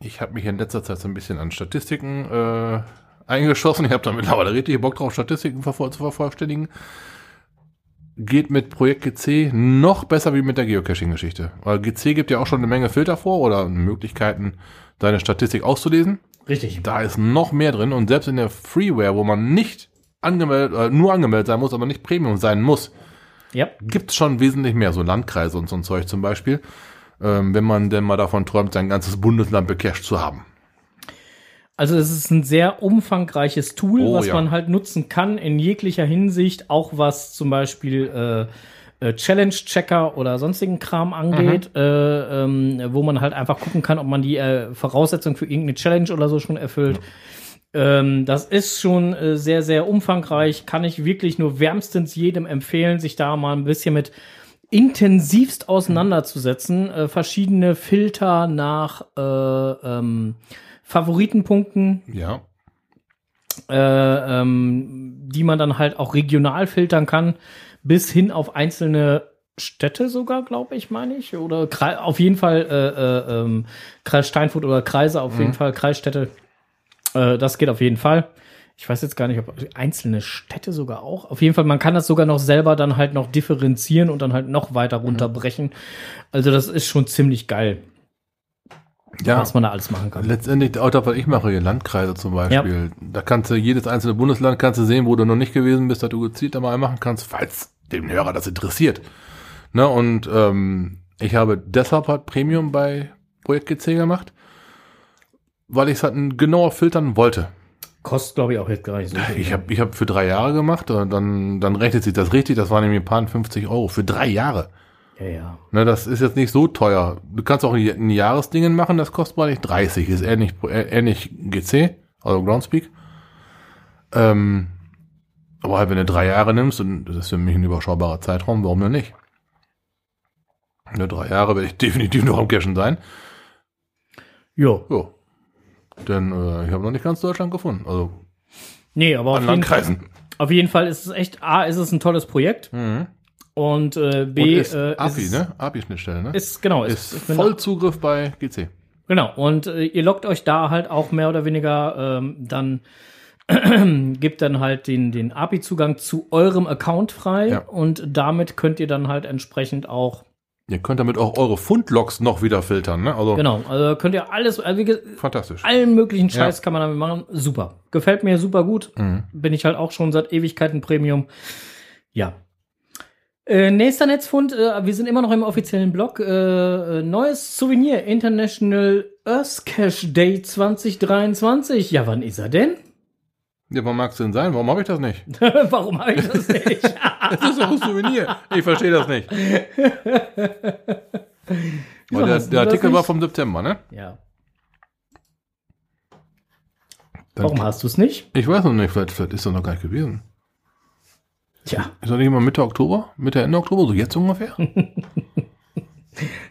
ich habe mich in letzter Zeit so ein bisschen an Statistiken äh, eingeschossen. Ich habe da mittlerweile richtig Bock drauf, Statistiken vervor- zu vervollständigen. Geht mit Projekt GC noch besser wie mit der Geocaching-Geschichte. Weil GC gibt ja auch schon eine Menge Filter vor oder Möglichkeiten, deine Statistik auszulesen. Richtig. Da ist noch mehr drin und selbst in der Freeware, wo man nicht angemeldet, äh, nur angemeldet sein muss, aber nicht Premium sein muss, Ja. gibt's schon wesentlich mehr, so Landkreise und so ein Zeug zum Beispiel, ähm, wenn man denn mal davon träumt, sein ganzes Bundesland becached zu haben. Also es ist ein sehr umfangreiches Tool, Oh, was ja. man halt nutzen kann in jeglicher Hinsicht, auch was zum Beispiel äh, äh, Challenge-Checker oder sonstigen Kram angeht, Mhm. äh, ähm, wo man halt einfach gucken kann, ob man die äh, Voraussetzung für irgendeine Challenge oder so schon erfüllt. Ähm, das ist schon äh, sehr, sehr umfangreich. Kann ich wirklich nur wärmstens jedem empfehlen, sich da mal ein bisschen mit intensivst auseinanderzusetzen. Äh, verschiedene Filter nach äh, ähm, Favoritenpunkten, Ja. äh, ähm, die man dann halt auch regional filtern kann, bis hin auf einzelne Städte sogar, glaube ich, meine ich. Oder Kre auf jeden Fall äh, äh, ähm, Kreis Steinfurt oder Kreise, auf jeden Fall Kreisstädte. Äh, das geht auf jeden Fall. Ich weiß jetzt gar nicht, ob einzelne Städte sogar auch. Auf jeden Fall, man kann das sogar noch selber dann halt noch differenzieren und dann halt noch weiter runterbrechen. Also das ist schon ziemlich geil, Ja. was man da alles machen kann. Letztendlich, auch das, was ich mache, hier Landkreise zum Beispiel. Da kannst du jedes einzelne Bundesland kannst du sehen, wo du noch nicht gewesen bist, dass du gezielt da mal machen kannst, falls den Hörer das interessiert. Ne, und ähm, ich habe deshalb halt Premium bei Projekt GC gemacht, weil ich es halt genauer filtern wollte. Kostet, glaube ich, auch jetzt gar nicht so viel. Ich habe ich hab für drei Jahre gemacht, und dann, dann rechnet sich das richtig, das waren nämlich ein paar 50 Euro für drei Jahre. Ja, ja. Ne, das ist jetzt nicht so teuer. Du kannst auch ein, Jahresdingen machen, das kostet mal nicht 30, ist ähnlich, ähnlich GC, also Groundspeak. Ähm, aber halt, wenn du drei Jahre nimmst, und das ist für mich ein überschaubarer Zeitraum, warum denn nicht? Ne, drei Jahre werde ich [laughs] definitiv noch am Cashen sein. Jo. Jo. Denn äh, ich habe noch nicht ganz Deutschland gefunden. Also Nee, aber auf jeden, Fall, auf jeden Fall ist es echt, A, ist es ein tolles Projekt Mhm. und äh, Und B, ist äh, API, ist, ne? API-Schnittstelle, ne? Ist, genau, ist ist, bin Vollzugriff bei GC. Genau, und äh, ihr loggt euch da halt auch mehr oder weniger ähm, dann [clears throat] gibt dann halt den, den API-Zugang zu eurem Account frei Ja. und damit könnt ihr dann halt entsprechend auch, Ihr könnt damit auch eure Fundlogs noch wieder filtern, ne? Also genau, also könnt ihr alles, also wie ge- fantastisch. allen möglichen Scheiß Ja. kann man damit machen. Super. Gefällt mir super gut. Mhm. Bin ich halt auch schon seit Ewigkeiten Premium. Ja. Äh, nächster Netzfund, äh, wir sind immer noch im offiziellen Blog. Äh, äh, neues Souvenir, International Earth Cache Day 2023. Ja, wann ist er denn? Ja, wann mag es denn sein? Warum habe ich das nicht? [laughs] Warum habe ich das [laughs] nicht? Das ist doch ein Souvenir. Ich verstehe das nicht. [laughs] Weil der, der Artikel war vom September, ne? ja. Dann- Warum hast du es nicht? Ich weiß noch nicht, vielleicht, vielleicht ist das noch gar nicht gewesen. Tja, Ist das nicht immer Mitte Oktober? Mitte, Ende Oktober? So jetzt ungefähr?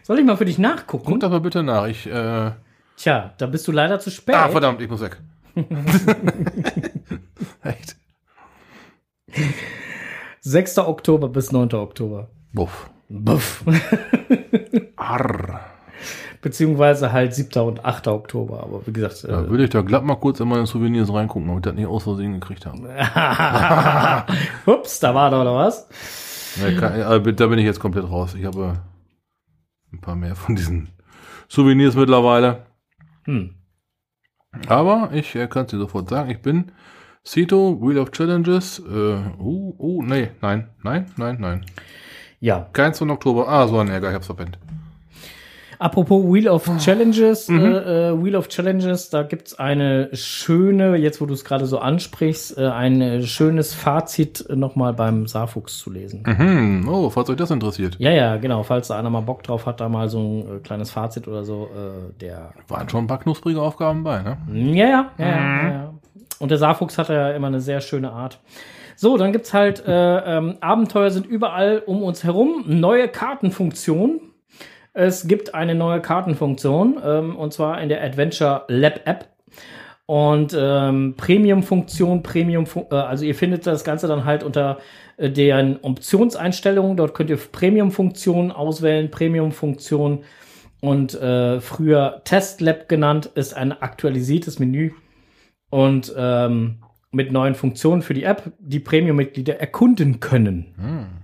soll ich mal für dich nachgucken? Guck das mal bitte nach. Ich, äh, Tja, da bist du leider zu spät. ah, verdammt, ich muss weg. [laughs] Echt? 6. Oktober bis 9. Oktober. Buff. Buff. [laughs] Arr. Beziehungsweise halt 7. und 8. Oktober. Aber wie gesagt, Da äh, würde ich da glatt mal kurz in meine Souvenirs reingucken, ob ich das nicht aus Versehen gekriegt habe. [laughs] Ups, da war da oder was? Nee, kann, äh, da bin ich jetzt komplett raus. Ich habe ein paar mehr von diesen Souvenirs mittlerweile. Hm. Aber ich äh, kann es dir sofort sagen, ich bin Cito, Wheel of Challenges. Äh, uh, uh, nee, nein, nein, nein, nein. Ja. Keins von Oktober. Ah, so ein Ärger, ich hab's verpennt. Apropos Wheel of Challenges, Mhm. äh, äh, Wheel of Challenges, da gibt's eine schöne, jetzt wo du es gerade so ansprichst, äh, ein äh, schönes Fazit äh, nochmal beim Saarfuchs zu lesen. Mhm. Oh, falls euch das interessiert. Ja, ja, genau, falls da einer mal Bock drauf hat, da mal so ein äh, kleines Fazit oder so, äh, der Waren schon ein paar knusprige Aufgaben bei, ne? Ja, ja, ja, ja, ja. Und der Saarfuchs hat ja immer eine sehr schöne Art. So, dann gibt's halt äh, ähm, Abenteuer sind überall um uns herum. Neue Kartenfunktion. Es gibt eine neue Kartenfunktion ähm, und zwar in der Adventure Lab App. Und ähm, Premium-Funktion, Premium, äh, also ihr findet das Ganze dann halt unter äh, deren Optionseinstellungen. Dort könnt ihr Premium-Funktionen auswählen, Premium-Funktion und äh, früher Test Lab genannt, ist ein aktualisiertes Menü und ähm, mit neuen Funktionen für die App, die Premium-Mitglieder erkunden können. Hm.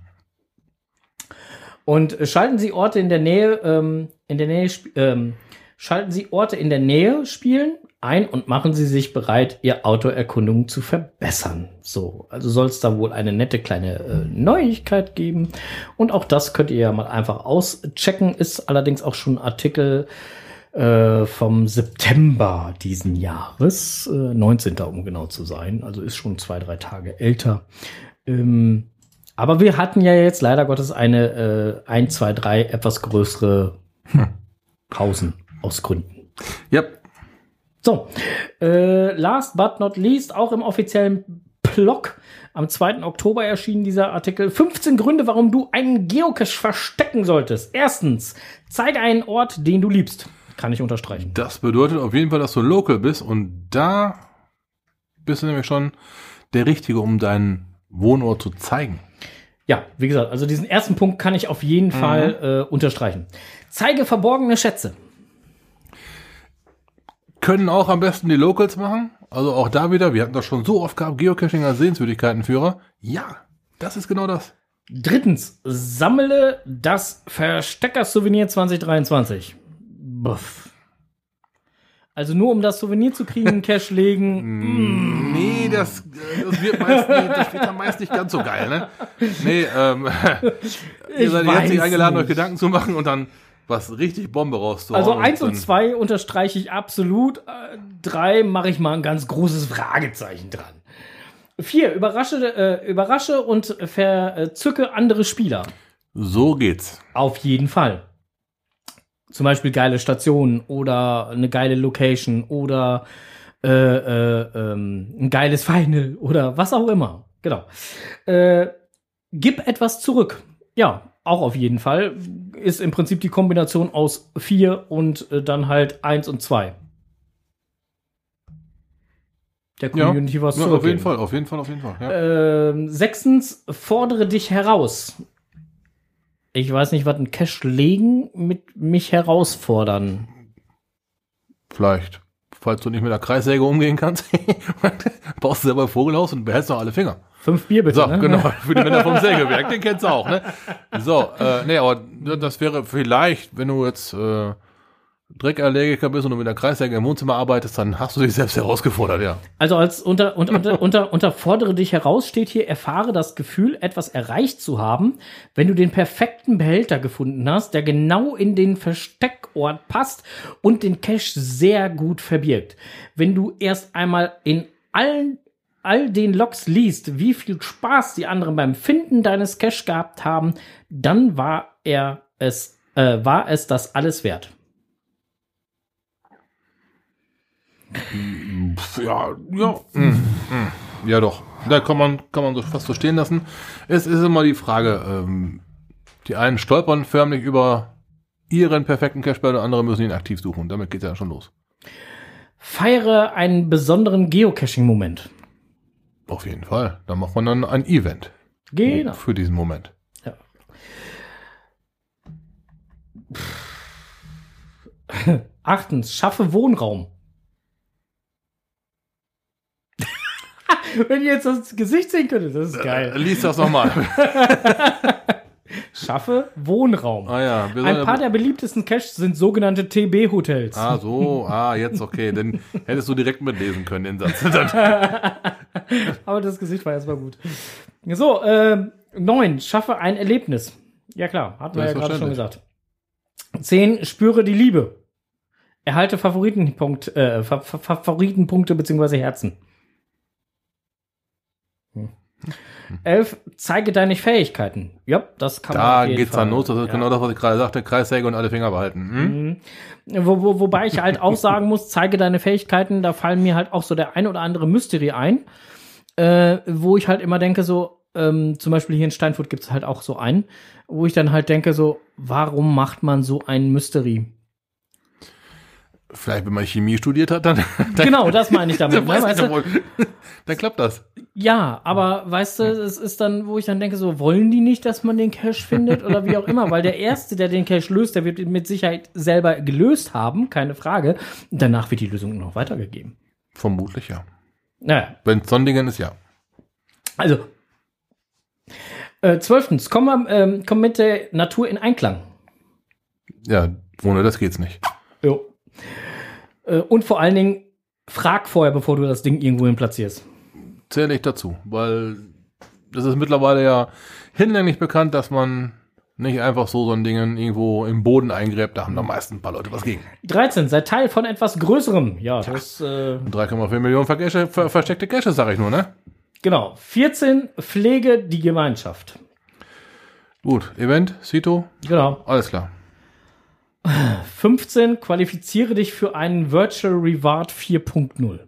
Und äh, schalten Sie Orte in der Nähe, ähm, in der Nähe, ähm, schalten Sie Orte in der Nähe spielen ein und machen Sie sich bereit, Ihr Autoerkundung zu verbessern. So, also soll es da wohl eine nette kleine äh, Neuigkeit geben. Und auch das könnt ihr ja mal einfach auschecken. Ist allerdings auch schon ein Artikel äh, vom September diesen Jahres, äh, 19. um genau zu sein. Also ist schon zwei, drei Tage älter. Ähm, aber wir hatten ja jetzt leider Gottes eine äh, ein, zwei, drei etwas größere Pausen aus Gründen. Ja. So, äh, last but not least, auch im offiziellen Blog am 2. Oktober erschien dieser Artikel. 15 Gründe, warum du einen Geocache verstecken solltest. Erstens, zeige einen Ort, den du liebst. Kann ich unterstreichen. Das bedeutet auf jeden Fall, dass du local bist und da bist du nämlich schon der Richtige, um deinen Wohnort zu zeigen. Ja, wie gesagt, also diesen ersten Punkt kann ich auf jeden Fall äh, unterstreichen. Zeige verborgene Schätze. Können auch am besten die Locals machen. Also auch da wieder, wir hatten das schon so oft gehabt, Geocaching als Sehenswürdigkeitenführer. Ja, das ist genau das. Drittens, sammle das Verstecker-Souvenir 2023. Buff. Also nur um das Souvenir zu kriegen, [laughs] Cash legen. Nee, das, das, wird meist, nee, das wird dann meist nicht ganz so geil, ne? Nee, ähm, [laughs] ihr seid herzlich eingeladen, nicht. euch Gedanken zu machen und dann was richtig Bombe rauszuhauen. Also eins und dann- zwei unterstreiche ich absolut. Äh, Drei mache ich mal ein ganz großes Fragezeichen dran. Vier, überrasche, äh, überrasche und verzücke andere Spieler. So geht's. Auf jeden Fall. Zum Beispiel geile Stationen oder eine geile Location oder äh, äh, ähm, ein geiles Final [laughs] oder was auch immer. Genau. Äh, gib etwas zurück. Ja, auch auf jeden Fall. Ist im Prinzip die Kombination aus vier und äh, dann halt eins und zwei. Der Ja, Community was ja auf zurückgeben. jeden Fall, auf jeden Fall, auf jeden Fall. Ja. Ähm, sechstens, fordere dich heraus. Ich weiß nicht, was ein Cash legen mit mich herausfordern. Vielleicht, falls du nicht mit der Kreissäge umgehen kannst, [laughs] baust du selber ein Vogelhaus und behältst noch alle Finger. Fünf Bier bitte. So, ne? genau, [laughs] für die Männer vom Sägewerk, den kennst du auch, ne? So, äh, nee, aber das wäre vielleicht, wenn du jetzt äh, Dreckallergiker bist und du mit der Kreissäge im Wohnzimmer arbeitest, dann hast du dich selbst herausgefordert, ja. Also als unter, unter, unter, unter, unter fordere dich heraus steht hier, erfahre das Gefühl, etwas erreicht zu haben, wenn du den perfekten Behälter gefunden hast, der genau in den Versteckort passt und den Cache sehr gut verbirgt. Wenn du erst einmal in allen all den Logs liest, wie viel Spaß die anderen beim Finden deines Cache gehabt haben, dann war er es, äh, war es das alles wert. Ja, ja. mm, mm. Ja, doch. Da kann man, kann man so fast so stehen lassen. Es ist immer die Frage, ähm, die einen stolpern förmlich über ihren perfekten Cashball, und andere müssen ihn aktiv suchen. Damit geht's ja schon los. Feiere einen besonderen Geocaching-Moment. Auf jeden Fall. Da macht man dann ein Event Genau. für diesen Moment. [laughs] Achtens, schaffe Wohnraum. Wenn ihr jetzt das Gesicht sehen könntet, das ist Äh, geil. lies das nochmal. [laughs] Schaffe Wohnraum. ah ja. Ein paar der beliebtesten Caches sind sogenannte TB-Hotels. Ah, so. Ah, jetzt okay. Dann hättest du direkt mitlesen können, den Satz. [laughs] Aber das Gesicht war erstmal gut. So, ähm, neun, schaffe ein Erlebnis. Ja klar, hatten wir ja gerade schon gesagt. Zehn, spüre die Liebe. Erhalte Favoritenpunkt, äh, Fa Fa Favoritenpunkte beziehungsweise Herzen. Elf, zeige deine Fähigkeiten. Ja, das kann man da auf jeden geht's Fall. dann los. Das ist Ja. genau das, was ich gerade sagte. Kreissäge und alle Finger behalten. Hm? Wo, wo, wobei ich halt auch sagen muss, zeige deine Fähigkeiten, da fallen mir halt auch so der ein oder andere Mystery ein, äh, wo ich halt immer denke, so, ähm, zum Beispiel hier in Steinfurt gibt es halt auch so einen, wo ich dann halt denke, so, warum macht man so ein Mystery? Vielleicht, wenn man Chemie studiert hat, dann, [laughs] dann, Genau, das meine ich damit. dann, [laughs] ne, weißt du? [laughs] dann klappt das. Ja, aber weißt du, es ist dann, wo ich dann denke, so, wollen die nicht, dass man den Cache findet oder wie auch immer? Weil der Erste, der den Cache löst, der wird ihn mit Sicherheit selber gelöst haben, keine Frage. Danach wird die Lösung noch weitergegeben. Vermutlich ja. Naja, Wenn Sondingen ist, ja. Also, äh, zwölftens, komm, mal, ähm, komm mit der Natur in Einklang. Ja, ohne das geht's nicht. Jo. Äh, und vor allen Dingen, frag vorher, bevor du das Ding irgendwo hin platzierst. Zähle ich dazu, weil das ist mittlerweile ja hinlänglich bekannt, dass man nicht einfach so so ein Ding irgendwo im Boden eingräbt. Da haben da meistens ein paar Leute was gegen. 13, sei Teil von etwas Größerem. Ja, das, äh, 3,4 Millionen Vergesche, ver versteckte Caches, sag ich nur, ne? genau. 14, pflege die Gemeinschaft. Gut, Event, Sito, Genau. alles klar. 15. Qualifiziere dich für einen Virtual Reward 4.0.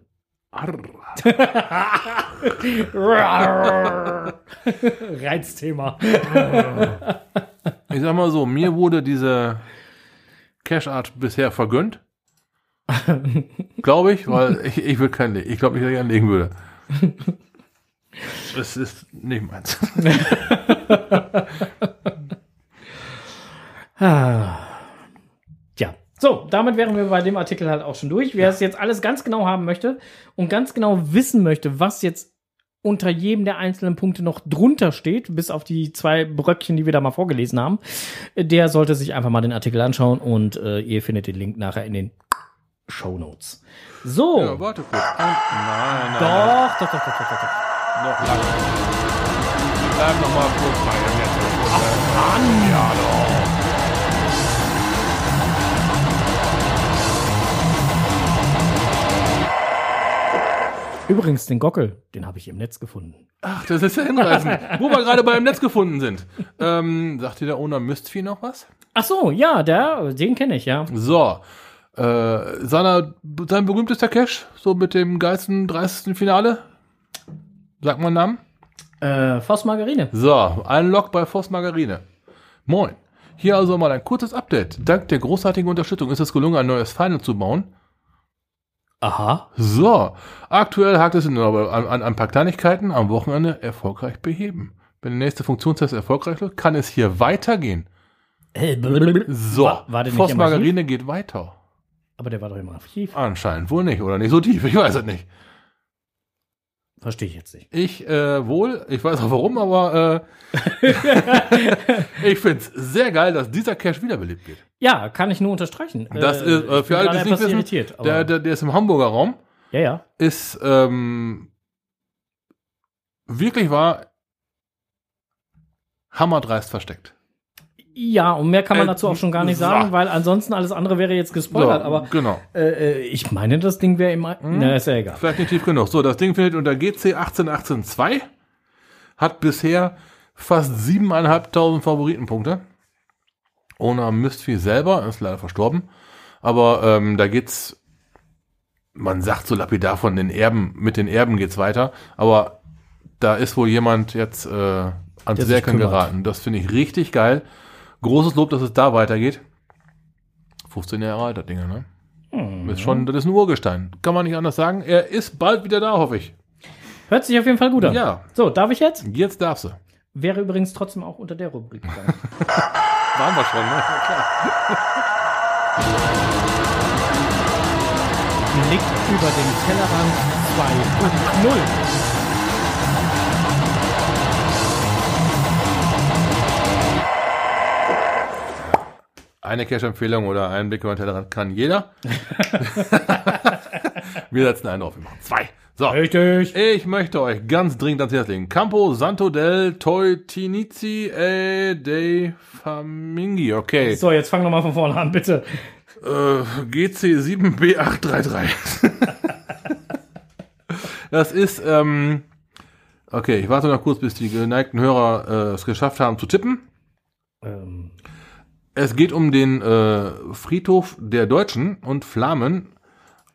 [laughs] Reizthema. Ich sag mal so, mir wurde diese Cash Art bisher vergönnt. glaube ich, weil ich, ich würde keinen legen. Ich glaube ich einen legen würde. Es ist nicht meins. Tja, [laughs] [laughs] so, damit wären wir bei dem Artikel halt auch schon durch. Wer es jetzt alles ganz genau haben möchte und ganz genau wissen möchte, was jetzt unter jedem der einzelnen Punkte noch drunter steht, bis auf die zwei Bröckchen, die wir da mal vorgelesen haben, der sollte sich einfach mal den Artikel anschauen und äh, ihr findet den Link nachher in den Show Notes. So. Ja, warte kurz. Ein, nein, nein, Doch, doch, doch, doch, doch, doch, doch. Noch lange. Bleib noch mal kurz bei Netz. Ach, Mann. Ja, doch. Übrigens, den Gockel, den habe ich im Netz gefunden. Ach, das ist ja hinreißend. [laughs] Wo wir gerade beim Netz gefunden sind. Ähm, sagt dir der Owner Mystvieh noch was? Ach so, ja, der, den kenne ich, ja. So. Äh, seiner, sein berühmtester Cash, so mit dem geilsten 30. Finale. Sag mal einen Namen. Äh, Voss Margarine. So, ein Log bei Voss Margarine. Moin. Hier also mal ein kurzes Update. Dank der großartigen Unterstützung ist es gelungen, ein neues Final zu bauen. Aha. So, aktuell hakt es aber an, an ein paar Kleinigkeiten am Wochenende erfolgreich beheben. Wenn der nächste Funktionstest erfolgreich wird, kann es hier weitergehen. Äh. So, War, Voss? Margarine geht weiter. Aber der war doch immer tief. Anscheinend wohl nicht oder nicht so tief, ich weiß es nicht. Verstehe ich jetzt nicht. Ich äh, wohl, ich weiß auch warum, aber äh, [laughs] ich finde es sehr geil, dass dieser Cache wiederbelebt wird. Ja, kann ich nur unterstreichen. Das Äh, ist, äh, für alle, die es nicht wissen, der, der, der ist im Hamburger Raum, ja, ja. ist ähm, wirklich war hammerdreist versteckt. Ja, und mehr kann man Äh, dazu auch schon gar nicht sagen, weil ansonsten alles andere wäre jetzt gespoilert. So, aber genau. äh, äh, ich meine, das Ding wäre immer. Na, ist ja egal. Vielleicht nicht tief genug. So, das Ding findet unter GC 18182, hat bisher fast 7.500 Favoritenpunkte. Ohne Mistvieh selber, ist leider verstorben. Aber ähm, da geht's, man sagt so lapidar von den Erben, mit den Erben geht's weiter. Aber da ist wohl jemand jetzt äh, ans kümmert. geraten. Das finde ich richtig geil. Großes Lob, dass es da weitergeht. 15 Jahre alt, das Ding, ne? Hm. Ist schon, das ist ein Urgestein. Kann man nicht anders sagen. Er ist bald wieder da, hoffe ich. Hört sich auf jeden Fall gut an. Ja. So, darf ich jetzt? Jetzt darfst du. Wäre übrigens trotzdem auch unter der Rubrik. [laughs] Waren wir schon, ne? Blick über den Tellerrand 2.0. Eine Cash-Empfehlung oder ein Blick über den Tellerrand kann jeder. [laughs] wir setzen einen drauf. Wir machen zwei. So. Richtig. Ich möchte euch ganz dringend ans Herz legen. Campo Santo del Toitinizi e dei Famingi. Okay. So, jetzt fang noch mal von vorne an, bitte. Äh, GC7B833. [laughs] das ist, ähm, okay, ich warte noch kurz, bis die geneigten Hörer äh, es geschafft haben zu tippen. Ähm, Es geht um den äh, Friedhof der Deutschen und Flamen,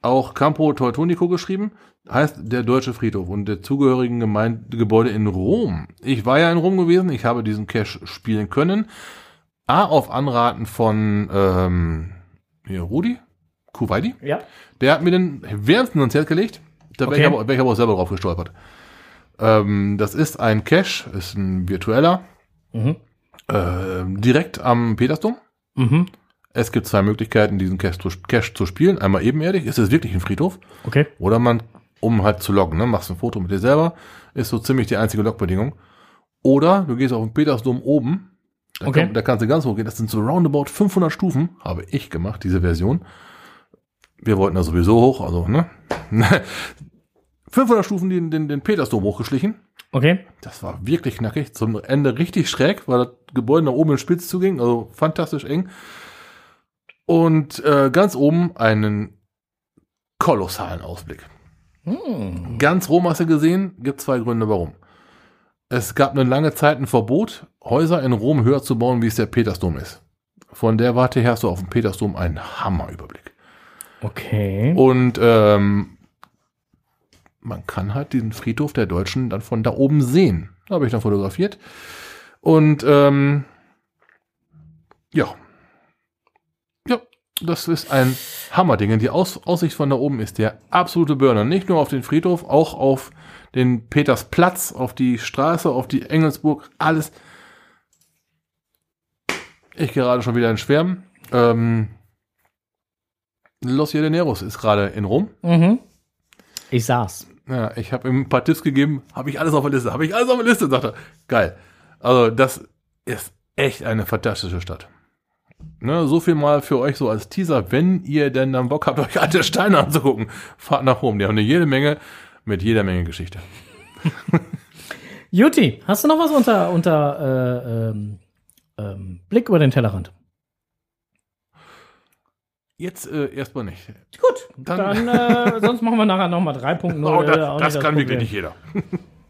auch Campo Teutonico geschrieben, heißt der Deutsche Friedhof und der zugehörigen Gemeinde, Gebäude in Rom. Ich war ja in Rom gewesen, ich habe diesen Cache spielen können. A, auf Anraten von ähm, hier, Rudi Kuwaiti. ja. Der hat mir den wärmsten ans Herz gelegt. Da wäre Okay. ich, aber- wär ich aber auch selber drauf gestolpert. Ähm, das ist ein Cache, ist ein virtueller, Mhm. Äh, direkt am Petersdom. Mhm. Es gibt zwei Möglichkeiten, diesen Cache zu, Cache zu spielen. Einmal ebenerdig, ist es wirklich ein Friedhof? Okay. Oder man, um halt zu loggen, ne, machst ein Foto mit dir selber, ist so ziemlich die einzige Logbedingung. Oder du gehst auf den Petersdom oben, da, Okay. kann, da kannst du ganz hoch gehen, das sind so roundabout 500 Stufen, habe ich gemacht, diese Version. Wir wollten da sowieso hoch, also, ne? [laughs] 500 Stufen den, den, den Petersdom hochgeschlichen. Okay. Das war wirklich knackig. Zum Ende richtig schräg, weil das Gebäude nach oben in Spitz zuging. Also fantastisch eng. Und äh, ganz oben einen kolossalen Ausblick. Hm. Ganz Rom hast du gesehen, gibt zwei Gründe warum. Es gab eine lange Zeit ein Verbot, Häuser in Rom höher zu bauen, wie es der Petersdom ist. Von der Warte her hast du auf dem Petersdom einen Hammerüberblick. Okay. Und ähm, man kann halt diesen Friedhof der Deutschen dann von da oben sehen. Da habe ich dann fotografiert. Und ähm, ja. Ja, das ist ein Hammerding. Die Aus Aussicht von da oben ist der absolute Burner. Nicht nur auf den Friedhof, auch auf den Petersplatz, auf die Straße, auf die Engelsburg, alles. Ich gerade schon wieder in Schwärmen. Ähm, Los Janeros ist gerade in Rom. Mhm. Ich saß. Ja, ich habe ihm ein paar Tipps gegeben. Habe ich alles auf der Liste? Habe ich alles auf der Liste? Sagt er. Geil. Also das ist echt eine fantastische Stadt. Ne, so viel mal für euch so als Teaser. Wenn ihr denn dann Bock habt, [laughs] euch alte Steine anzugucken, fahrt nach Rom. Die haben eine jede Menge mit jeder Menge Geschichte. [laughs] Juti, hast du noch was unter, unter äh, ähm, ähm, Blick über den Tellerrand? Jetzt äh, erstmal nicht. Gut, Dann- dann, äh, sonst machen wir nachher nochmal 3.0. [laughs] Oh, äh, da, auch das nicht kann wirklich Problem. nicht jeder. [laughs]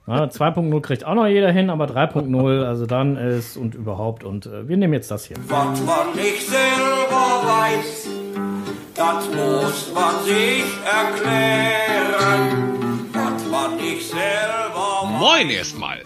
Ja, 2.0 kriegt auch noch jeder hin, aber 3.0, also dann ist und überhaupt. Und äh, wir nehmen jetzt das hier. Was man nicht selber weiß, das muss man sich erklären. Was man nicht selber weiß. Moin erstmal.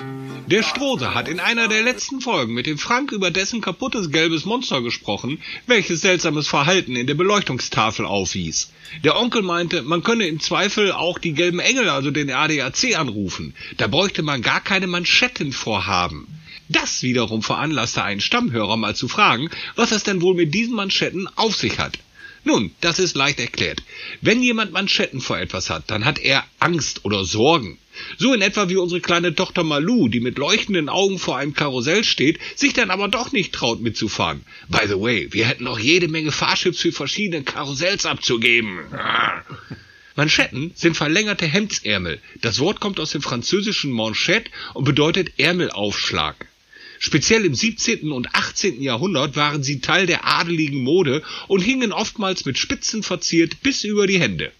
Der Strose hat in einer der letzten Folgen mit dem Frank über dessen kaputtes gelbes Monster gesprochen, welches seltsames Verhalten in der Beleuchtungstafel aufwies. Der Onkel meinte, man könne im Zweifel auch die gelben Engel, also den ADAC, anrufen. Da bräuchte man gar keine Manschetten vorhaben. Das wiederum veranlasste einen Stammhörer mal zu fragen, was es denn wohl mit diesen Manschetten auf sich hat. Nun, das ist leicht erklärt. Wenn jemand Manschetten vor etwas hat, dann hat er Angst oder Sorgen. So in etwa wie unsere kleine Tochter Malu, die mit leuchtenden Augen vor einem Karussell steht, sich dann aber doch nicht traut mitzufahren. By the way, wir hätten noch jede Menge Fahrschifts für verschiedene Karussells abzugeben. [laughs] Manschetten sind verlängerte Hemdsärmel. Das Wort kommt aus dem französischen Manchette und bedeutet Ärmelaufschlag. Speziell im 17. und 18. Jahrhundert waren sie Teil der adeligen Mode und hingen oftmals mit Spitzen verziert bis über die Hände.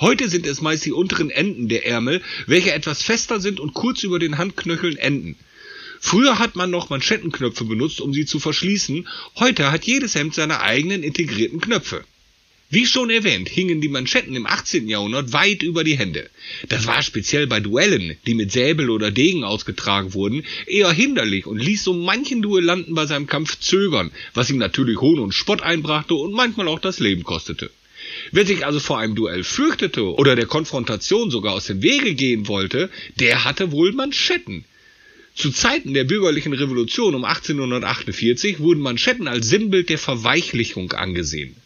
Heute sind es meist die unteren Enden der Ärmel, welche etwas fester sind und kurz über den Handknöcheln enden. Früher hat man noch Manschettenknöpfe benutzt, um sie zu verschließen, heute hat jedes Hemd seine eigenen integrierten Knöpfe. Wie schon erwähnt, hingen die Manschetten im 18. Jahrhundert weit über die Hände. Das war speziell bei Duellen, die mit Säbel oder Degen ausgetragen wurden, eher hinderlich und ließ so manchen Duellanten bei seinem Kampf zögern, was ihm natürlich Hohn und Spott einbrachte und manchmal auch das Leben kostete. Wer sich also vor einem Duell fürchtete oder der Konfrontation sogar aus dem Wege gehen wollte, der hatte wohl Manschetten. Zu Zeiten der bürgerlichen Revolution um 1848 wurden Manschetten als Sinnbild der Verweichlichung angesehen.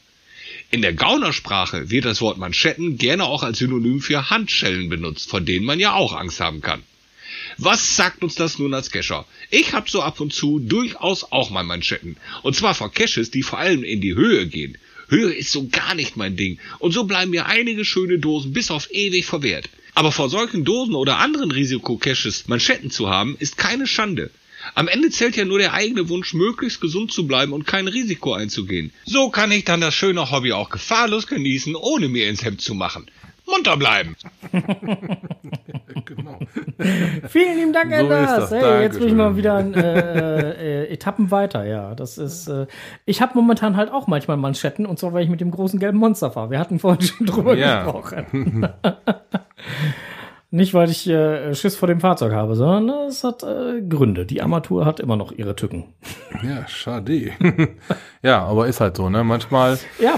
In der Gaunersprache wird das Wort Manschetten gerne auch als Synonym für Handschellen benutzt, von denen man ja auch Angst haben kann. Was sagt uns das nun als Kescher? Ich hab so ab und zu durchaus auch mal Manschetten. Und zwar vor Caches, die vor allem in die Höhe gehen. Höhe ist so gar nicht mein Ding. Und so bleiben mir einige schöne Dosen bis auf ewig verwehrt. Aber vor solchen Dosen oder anderen Risikocaches Manschetten zu haben, ist keine Schande. Am Ende zählt ja nur der eigene Wunsch, möglichst gesund zu bleiben und kein Risiko einzugehen. So kann ich dann das schöne Hobby auch gefahrlos genießen, ohne mir ins Hemd zu machen. Munter bleiben. [laughs] genau. Vielen lieben Dank, So Anders. Hey, jetzt bin ich mal wieder in, äh, äh, Etappen weiter. Ja, das ist. Äh, ich habe momentan halt auch manchmal Manschetten und zwar, weil ich mit dem großen gelben Monster fahre. Wir hatten vorhin schon drüber Ja. gesprochen. [laughs] Nicht, weil ich äh, Schiss vor dem Fahrzeug habe, sondern es hat äh, Gründe. Die Armatur hat immer noch ihre Tücken. Ja, schade. [laughs] ja, aber ist halt so, ne? Manchmal Ja,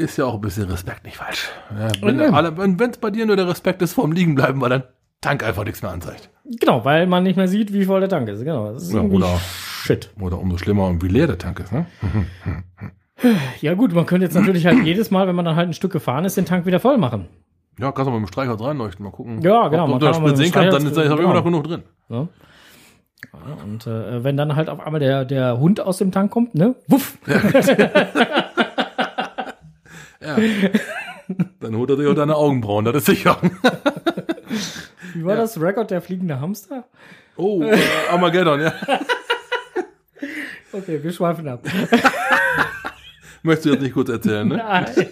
ist ja auch ein bisschen Respekt nicht falsch. Ja, wenn Ja. es bei dir nur der Respekt ist vorm Liegen bleiben, weil dein Tank einfach nichts mehr anzeigt. genau, weil man nicht mehr sieht, wie voll der Tank ist. Genau, ist Ja, oder- Shit. Oder umso schlimmer und wie leer der Tank ist, ne? [laughs] Ja gut, man könnte jetzt natürlich halt jedes Mal, wenn man dann halt ein Stück gefahren ist, den Tank wieder voll machen. Ja, kannst du mal mit dem Streichholz reinleuchten, mal gucken. Ja, genau, Ob, ob du das Sprit sehen kannst, dann ist da Streichholz- immer noch genau. genug drin. Ne? Ja, und äh, wenn dann halt auf einmal der, der Hund aus dem Tank kommt, ne? Wuff! [laughs] [laughs] [laughs] Dann holt er sich auch deine Augenbrauen, das ist sicher. [laughs] Wie war das? Rekord der fliegende Hamster? Oh, äh, Armageddon, ja. [laughs] Okay, wir schweifen ab. Möchtest du jetzt nicht kurz erzählen, ne? Nein. ich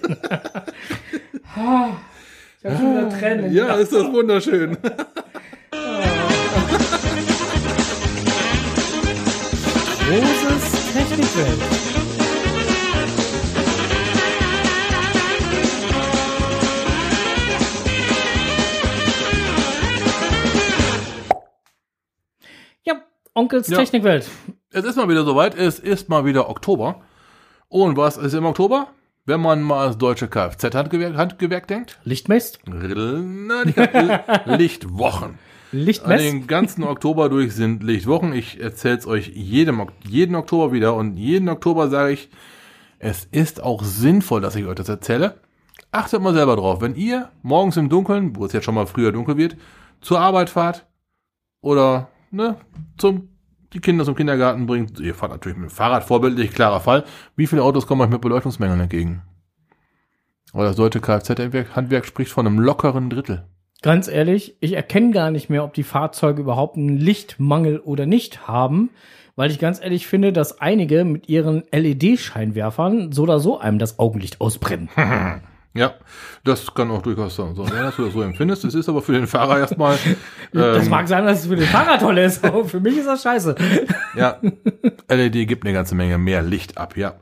habe schon wieder Tränen. Ja, ist das wunderschön. Großes Technikwelt. Onkels Ja. Technikwelt. Es ist mal wieder soweit, es ist mal wieder Oktober. Und was ist im Oktober? Wenn man mal ans deutsche Kfz-Handgewerk Handgewerk denkt? Na, ganz, [laughs] Lichtwochen. An Lichtmess? den ganzen Oktober durch sind Lichtwochen. Ich erzähle es euch jedem, jeden Oktober wieder. Und jeden Oktober sage ich, es ist auch sinnvoll, dass ich euch das erzähle. Achtet mal selber drauf. Wenn ihr morgens im Dunkeln, wo es jetzt schon mal früher dunkel wird, zur Arbeit fahrt oder ne, zum die Kinder zum Kindergarten bringt, ihr fahrt natürlich mit dem Fahrrad vorbildlich, klarer Fall. Wie viele Autos kommen euch mit Beleuchtungsmängeln entgegen? Aber das deutsche Kfz-Handwerk spricht von einem lockeren Drittel. Ganz ehrlich, ich erkenne gar nicht mehr, ob die Fahrzeuge überhaupt einen Lichtmangel oder nicht haben, weil ich ganz ehrlich finde, dass einige mit ihren LED-Scheinwerfern so oder so einem das Augenlicht ausbrennen. [laughs] Ja, das kann auch durchaus so sein, dass du das so empfindest. Es ist aber für den Fahrer erstmal, das ähm, mag sein, dass es für den Fahrer toll ist, aber für mich ist das scheiße. ja, LED gibt eine ganze Menge mehr Licht ab, ja.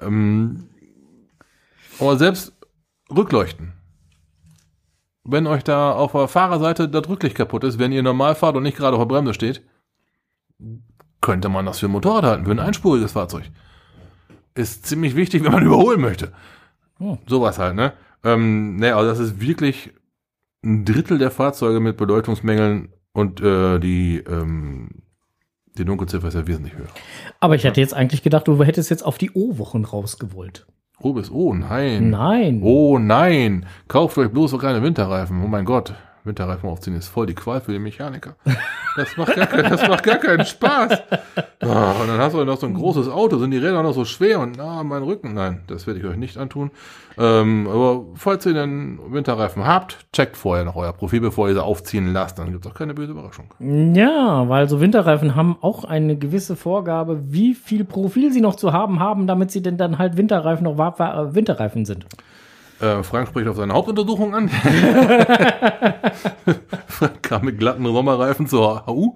Ähm, aber selbst Rückleuchten. Wenn euch da auf der Fahrerseite das Rücklicht kaputt ist, wenn ihr normal fahrt und nicht gerade auf der Bremse steht, könnte man das für ein Motorrad halten, für ein einspuriges Fahrzeug. Ist ziemlich wichtig, wenn man überholen möchte. Hm. Sowas halt, ne? Ähm, ne, also das ist wirklich ein Drittel der Fahrzeuge mit Beleuchtungsmängeln und äh, die, ähm, die Dunkelziffer ist ja wesentlich höher. Aber ich hätte jetzt eigentlich gedacht, du hättest jetzt auf die O-Wochen rausgewollt. Oh, bis, oh nein. Nein. Oh nein. Kauft euch bloß so keine Winterreifen. Oh mein Gott. Winterreifen aufziehen ist voll die Qual für den Mechaniker. Das macht gar, kein, das macht gar keinen Spaß. Ah, und dann hast du noch so ein großes Auto, sind die Räder noch so schwer und ah, mein Rücken. Nein, das werde ich euch nicht antun. Ähm, aber falls ihr den Winterreifen habt, checkt vorher noch euer Profil, bevor ihr sie aufziehen lasst. Dann gibt es auch keine böse Überraschung. Ja, weil so Winterreifen haben auch eine gewisse Vorgabe, wie viel Profil sie noch zu haben haben, damit sie denn dann halt Winterreifen noch Winterreifen sind. Äh, Frank spricht auf seine Hauptuntersuchung an. [laughs] Frank kam mit glatten Sommerreifen zur HU.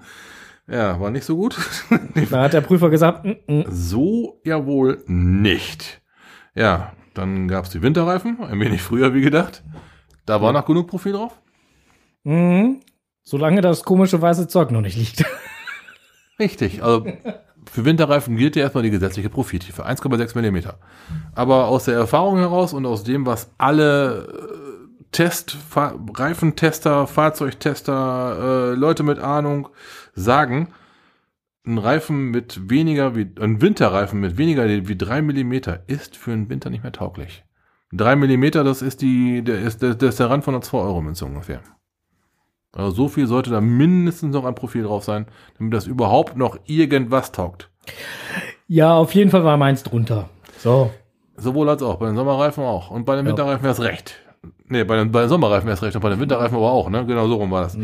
Ja, war nicht so gut. [laughs] Da hat der Prüfer gesagt, mm, mm. So ja wohl nicht. Ja, dann gab's die Winterreifen, ein wenig früher wie gedacht. Da war noch genug Profil drauf. Mhm. Solange das komische weiße Zeug noch nicht liegt. Richtig, also für Winterreifen gilt ja erstmal die gesetzliche Profiltiefe, 1,6 Millimeter. Aber aus der Erfahrung heraus und aus dem, was alle äh, Test, Reifentester, Fahrzeugtester, äh, Leute mit Ahnung sagen, ein Reifen mit weniger wie, ein Winterreifen mit weniger wie drei Millimeter ist für einen Winter nicht mehr tauglich. Drei Millimeter, das ist die, der ist, der, der ist der Rand von einer 2-Euro-Münze ungefähr. Also so viel sollte da mindestens noch ein Profil drauf sein, damit das überhaupt noch irgendwas taugt. Ja, auf jeden Fall war meins drunter. So. Sowohl als auch, bei den Sommerreifen auch. Und bei den. Winterreifen wäre es recht. Nee, bei den, bei den Sommerreifen wäre es recht und bei den Winterreifen aber auch, ne? Genau so rum war das.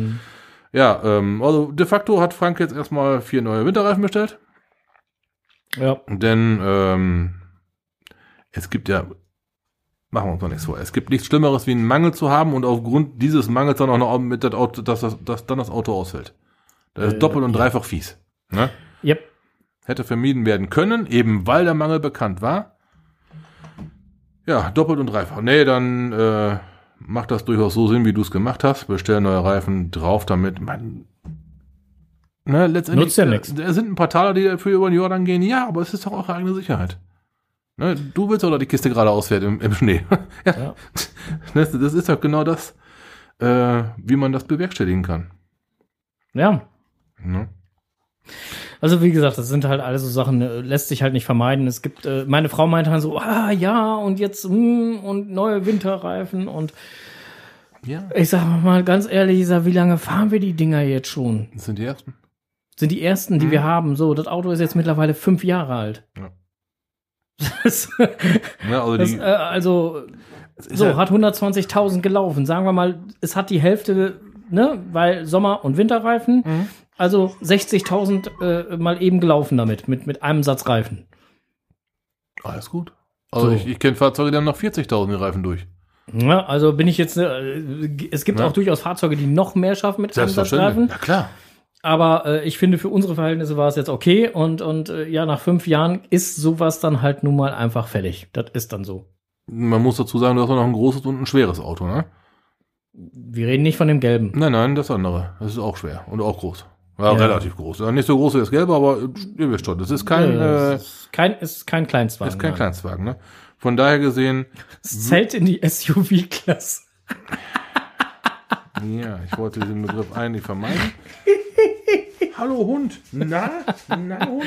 Ja, ähm, also de facto hat Frank jetzt erstmal vier neue Winterreifen bestellt. Ja. Denn ähm, es gibt ja, machen wir uns mal nichts vor, es gibt nichts Schlimmeres, wie einen Mangel zu haben und aufgrund dieses Mangels dann auch noch mit das Auto, dass, das, dass dann das Auto ausfällt. Das ist Äh, doppelt und ja. dreifach fies. Ne? Yep. Hätte vermieden werden können, eben weil der Mangel bekannt war. Ja, doppelt und dreifach. Nee, dann äh, macht das durchaus so Sinn, wie du es gemacht hast. Bestell neue Reifen drauf damit. Man, ne, letztendlich Nutzt ja nix. Da sind ein paar Taler, die dafür über den Jordan gehen. Ja, aber es ist doch auch eigene Sicherheit. Ne, du willst oder die Kiste gerade ausfährt im, im Schnee. [laughs] ja. Ja. Das, das ist doch genau das, äh, wie man das bewerkstelligen kann. Ja. Ne? Also wie gesagt, das sind halt alle so Sachen, äh, lässt sich halt nicht vermeiden. Es gibt, äh, meine Frau meinte halt so, ah ja, und jetzt mm, und neue Winterreifen und Ja, ich sag mal ganz ehrlich, ich sag, wie lange fahren wir die Dinger jetzt schon? das sind die ersten. Sind die ersten, die Mhm. wir haben. So, das Auto ist jetzt mittlerweile fünf Jahre alt. Ja. Ja, also das, äh, also so, ja- hat 120.000 gelaufen. Sagen wir mal, es hat die Hälfte, ne, weil Sommer- und Winterreifen. Mhm. Also 60.000 äh, mal eben gelaufen damit, mit, mit einem Satz Reifen. Alles gut. Also So. ich, ich kenne Fahrzeuge, die haben noch 40.000 die Reifen durch. Ja, also bin ich jetzt, äh, es gibt Ja. auch durchaus Fahrzeuge, die noch mehr schaffen mit einem Satz. Reifen. Ja klar. Aber äh, ich finde, für unsere Verhältnisse war es jetzt okay. Und, und äh, ja, nach fünf Jahren ist sowas dann halt nun mal einfach fällig. Das ist dann so. Man muss dazu sagen, du hast auch noch ein großes und ein schweres Auto, ne? Wir reden nicht von dem gelben. Nein, nein, das andere. Das ist auch schwer und auch groß. Ja, Ja. relativ groß. Ja, nicht so groß wie das Gelbe, aber äh, ihr wisst schon, das ist kein, Äh, äh, ist kein, ist kein Kleinstwagen. ist kein nein. Kleinstwagen, ne? Von daher gesehen, Es zählt in die SUV-Klasse. [laughs] ja, ich wollte diesen Begriff eigentlich vermeiden. [laughs] Hallo Hund. Na? Na Hund?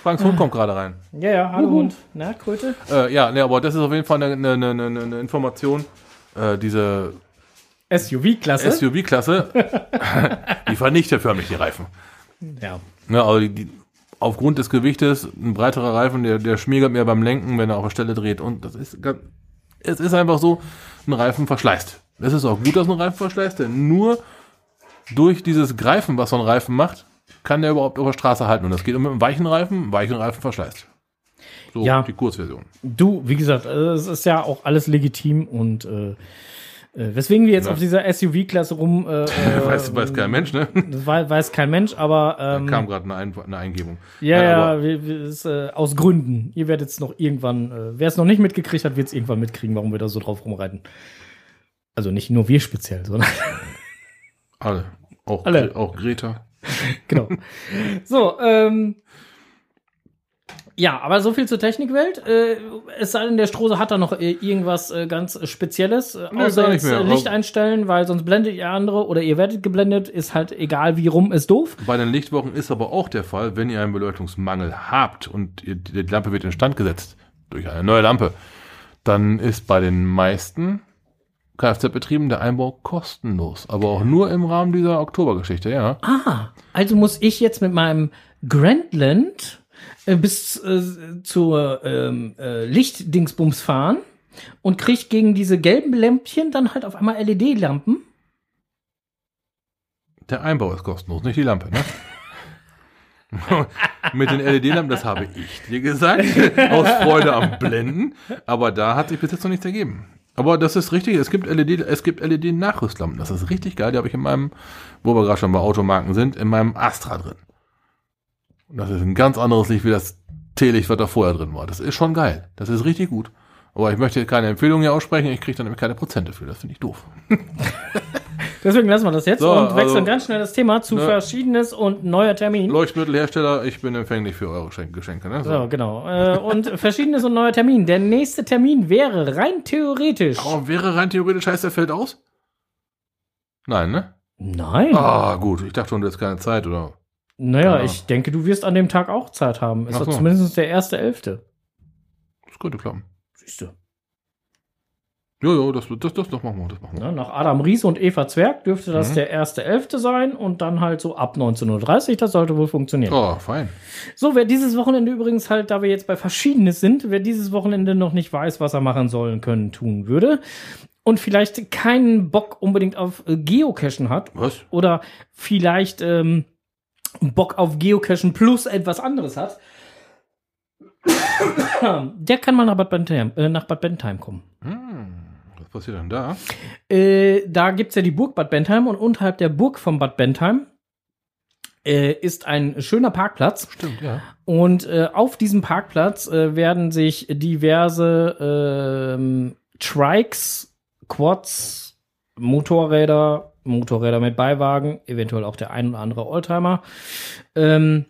Franks Hund kommt gerade rein. Ja, ja, hallo Hund. Na, Kröte? Äh, ja, ne, aber das ist auf jeden Fall eine, eine, eine, eine Information. Äh, diese SUV-Klasse? SUV-Klasse, [laughs] die vernichtet förmlich die Reifen. ja. Ne, also die, die, aufgrund des Gewichtes, ein breiterer Reifen, der, der schmiegert mehr beim Lenken, wenn er auf der Stelle dreht. Und das ist ganz, es ist einfach so, ein Reifen verschleißt. Es ist auch gut, dass ein Reifen verschleißt, denn nur durch dieses Greifen, was so ein Reifen macht, kann der überhaupt auf der Straße halten. Und das geht mit einem weichen Reifen, weichen Reifen verschleißt. So Ja. die Kurzversion. Du, wie gesagt, äh, es ist ja auch alles legitim und äh, äh, weswegen wir jetzt Ja. auf dieser SUV-Klasse rum, äh, [laughs] weiß, weiß kein Mensch, ne? das [laughs] wei- weiß kein Mensch, aber ähm, Kam gerade eine, Ein eine Eingebung. ja, ja, aber- wir, wir, ist, äh, aus Gründen. Ihr werdet es noch irgendwann, äh, wer es noch nicht mitgekriegt hat, wird es irgendwann mitkriegen, warum wir da so drauf rumreiten. Also nicht nur wir speziell, sondern [laughs] Alle. Auch, Alle. auch Greta. [laughs] genau. So, ähm, ja, aber so viel zur Technikwelt. Äh, es sei denn, der Strose hat da noch äh, irgendwas äh, ganz Spezielles, äh, Nö, außer jetzt äh, Licht einstellen, weil sonst blendet ihr andere oder ihr werdet geblendet, ist halt egal wie rum, ist doof. Bei den Lichtwochen ist aber auch der Fall, wenn ihr einen Beleuchtungsmangel habt und ihr, die Lampe wird instand gesetzt durch eine neue Lampe, dann ist bei den meisten Kfz-Betrieben der Einbau kostenlos. Aber auch nur im Rahmen dieser Oktobergeschichte, ja. Ah, also muss ich jetzt mit meinem Grandland äh, bis äh, zur ähm, äh, Lichtdingsbums fahren und krieg gegen diese gelben Lämpchen dann halt auf einmal LED-Lampen. Der Einbau ist kostenlos, nicht die Lampe, ne? [laughs] Mit den LED-Lampen, das habe ich dir gesagt, [laughs] aus Freude am Blenden. Aber da hat sich bis jetzt noch nichts ergeben. Aber das ist richtig, es gibt LED, es gibt LED-Nachrüstlampen. Das ist richtig geil. Die habe ich in meinem, wo wir gerade schon bei Automarken sind, in meinem Astra drin. Und das ist ein ganz anderes Licht wie das Teelicht, was da vorher drin war. Das ist schon geil. Das ist richtig gut. Aber ich möchte keine Empfehlung hier aussprechen, ich kriege dann nämlich keine Prozente für. Das finde ich doof. [laughs] Deswegen lassen wir das jetzt So, und wechseln also- ganz schnell das Thema zu Ne. Verschiedenes und neuer Termin. Leuchtmittelhersteller, ich bin empfänglich für eure Geschenke. Ne? So, genau. Äh, und [laughs] Verschiedenes und neuer Termin. Der nächste Termin wäre rein theoretisch. Aber wäre rein theoretisch heißt, der fällt aus? Nein, ne? Nein. Ah, gut. Ich dachte schon, du hättest keine Zeit, oder? naja, ja. ich denke, du wirst an dem Tag auch Zeit haben. Ist so. zumindest der erste Elfte. Das könnte klappen. Siehst du. Jo, jo, das, das, das, das machen wir, das machen wir. Ne, nach Adam Ries und Eva Zwerg dürfte das Mhm. der erste Elfte sein und dann halt so ab 19.30 Uhr, das sollte wohl funktionieren. Oh, fein. So, wer dieses Wochenende übrigens halt, da wir jetzt bei Verschiedenes sind, wer dieses Wochenende noch nicht weiß, was er machen sollen, können, tun würde und vielleicht keinen Bock unbedingt auf äh, Geocachen hat Was? oder vielleicht ähm, Bock auf Geocachen plus etwas anderes hat, [coughs] der kann mal nach Bad Bentheim, äh, nach Bad Bentheim kommen. Hm, was passiert denn da? Äh, da gibt's ja die Burg Bad Bentheim und unterhalb der Burg von Bad Bentheim äh, ist ein schöner Parkplatz. Stimmt, ja. Und äh, auf diesem Parkplatz äh, werden sich diverse ähm, Trikes, Quads, Motorräder, Motorräder mit Beiwagen, eventuell auch der ein oder andere Oldtimer, ähm,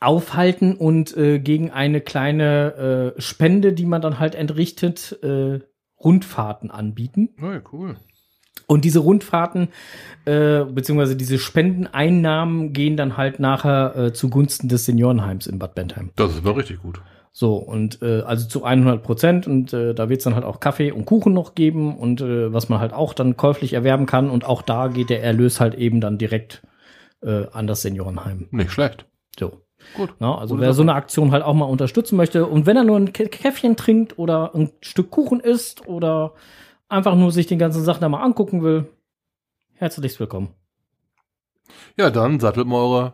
aufhalten und äh, gegen eine kleine äh, Spende, die man dann halt entrichtet, äh, Rundfahrten anbieten. Oh, cool. Und diese Rundfahrten, äh, beziehungsweise diese Spendeneinnahmen gehen dann halt nachher äh, zugunsten des Seniorenheims in Bad Bentheim. Das ist aber richtig gut. So, und äh, also zu 100 Prozent. Und äh, da wird es dann halt auch Kaffee und Kuchen noch geben und äh, was man halt auch dann käuflich erwerben kann. Und auch da geht der Erlös halt eben dann direkt äh, an das Seniorenheim. Nicht schlecht. So. Gut. Na, also Gute wer so eine Aktion halt auch mal unterstützen möchte und wenn er nur ein Kä- Käffchen trinkt oder ein Stück Kuchen isst oder einfach nur sich den ganzen Sachen da mal angucken will, herzlichst willkommen. Ja, dann sattelt mal eure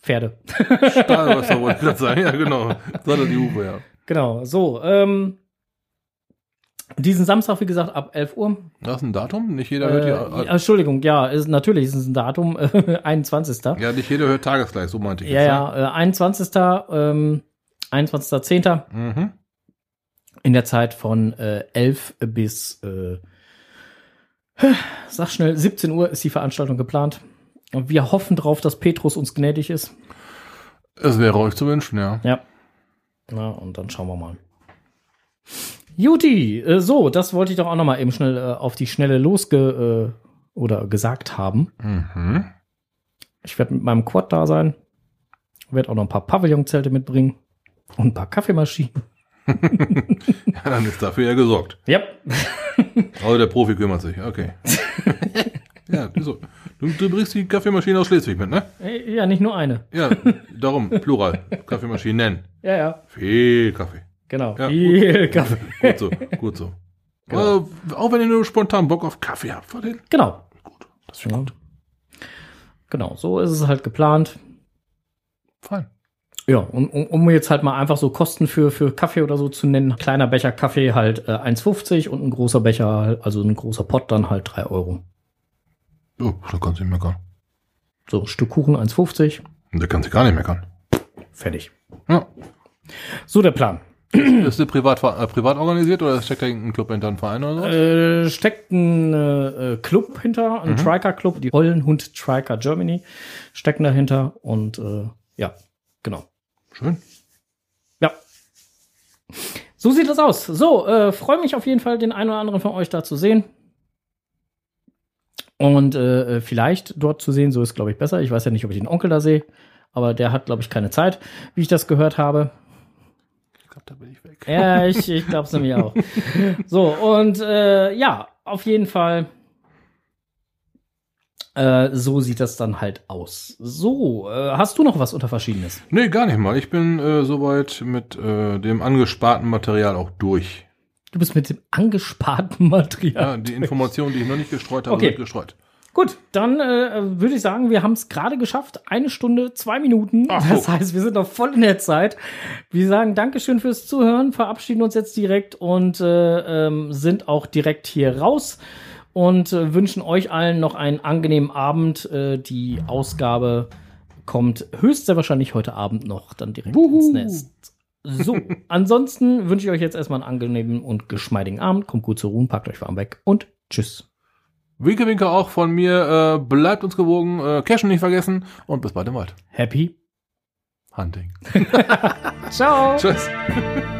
Pferde. Stahlwasser, wollte ich gerade sagen. Ja, genau. Sattelt die Hufe, ja. Genau, so. Ähm, diesen Samstag, wie gesagt, ab 11 Uhr. Das ist ein Datum. Nicht jeder Äh, hört ja, die. Entschuldigung, ja, ist, natürlich ist es ein Datum, [laughs] äh, 21. Ja, nicht jeder hört tagesgleich, so meinte ich. Ja, jetzt, ja, äh, 21. Ähm, 21.10. Mhm. in der Zeit von äh, 11 bis, äh, [sighs] sag schnell, 17 Uhr ist die Veranstaltung geplant. Und wir hoffen drauf, dass Petrus uns gnädig ist. Es wäre euch zu wünschen, ja. Ja. Na, und dann schauen wir mal. Juti, äh, so, das wollte ich doch auch noch mal eben schnell äh, auf die Schnelle losge äh, oder gesagt haben. Mhm. Ich werde mit meinem Quad da sein. Werde auch noch ein paar Pavillonzelte mitbringen und ein paar Kaffeemaschinen. [laughs] Ja, dann ist dafür ja gesorgt. Ja. [laughs] Aber der Profi kümmert sich, okay. [laughs] ja, so. Du, du bringst die Kaffeemaschine aus Schleswig mit, ne? Äh, Ja, nicht nur eine. Ja, darum, Plural. Kaffeemaschinen nennen. Ja, ja, Viel Kaffee. Genau. Ja, Viel [laughs] Kaffee. Gut so, gut so. Genau. Äh, auch wenn ihr nur spontan Bock auf Kaffee habt, vor den. Genau. Das ist gut. Genau, so ist es halt geplant. Fein. Ja, und um, um jetzt halt mal einfach so Kosten für, für Kaffee oder so zu nennen. Kleiner Becher Kaffee halt äh, 1,50 und ein großer Becher, also ein großer Pott dann halt 3 Euro. Oh, da kannst du nicht meckern. So, Stück Kuchen 1,50, Da kannst du gar nicht meckern. fertig. Ja. So der Plan. Ist der privat, äh, privat organisiert oder steckt da irgendein Club hinter einem Verein oder so? Äh, steckt ein äh, äh, Club hinter, ein Triker Club, die Hollenhund Triker Germany stecken dahinter und äh, ja, genau. Schön. Ja. So sieht das aus. So, äh, freue mich auf jeden Fall, den einen oder anderen von euch da zu sehen. Und äh, äh, vielleicht dort zu sehen, so ist, glaube ich, besser. Ich weiß ja nicht, ob ich den Onkel da sehe, aber der hat, glaube ich, keine Zeit, wie ich das gehört habe. Glaube, da bin ich weg. Ja, ich, ich glaube es nämlich auch. [laughs] So, und äh, ja, auf jeden Fall. Äh, so sieht das dann halt aus. So, äh, hast du noch was unter Verschiedenes? Nee, gar nicht mal. Ich bin äh, soweit mit äh, dem angesparten Material auch durch. Du bist mit dem angesparten Material. Ja, die Informationen, die ich noch nicht gestreut habe, Okay. sind gestreut. Gut, dann äh, würde ich sagen, wir haben es gerade geschafft. Eine Stunde, zwei Minuten. Ach, das heißt, wir sind noch voll in der Zeit. Wir sagen Dankeschön fürs Zuhören, verabschieden uns jetzt direkt und äh, ähm, sind auch direkt hier raus und äh, wünschen euch allen noch einen angenehmen Abend. Äh, die Ausgabe kommt höchst sehr wahrscheinlich heute Abend noch dann direkt ins Nest. So, [laughs] ansonsten wünsche ich euch jetzt erstmal einen angenehmen und geschmeidigen Abend. Kommt gut zur Ruhe, packt euch warm weg und tschüss. Winke, winke auch von mir. Äh, bleibt uns gewogen. Äh, Cashen nicht vergessen. Und bis bald im Wald. Happy. Hunting. [laughs] [laughs] Ciao. Tschüss. [laughs]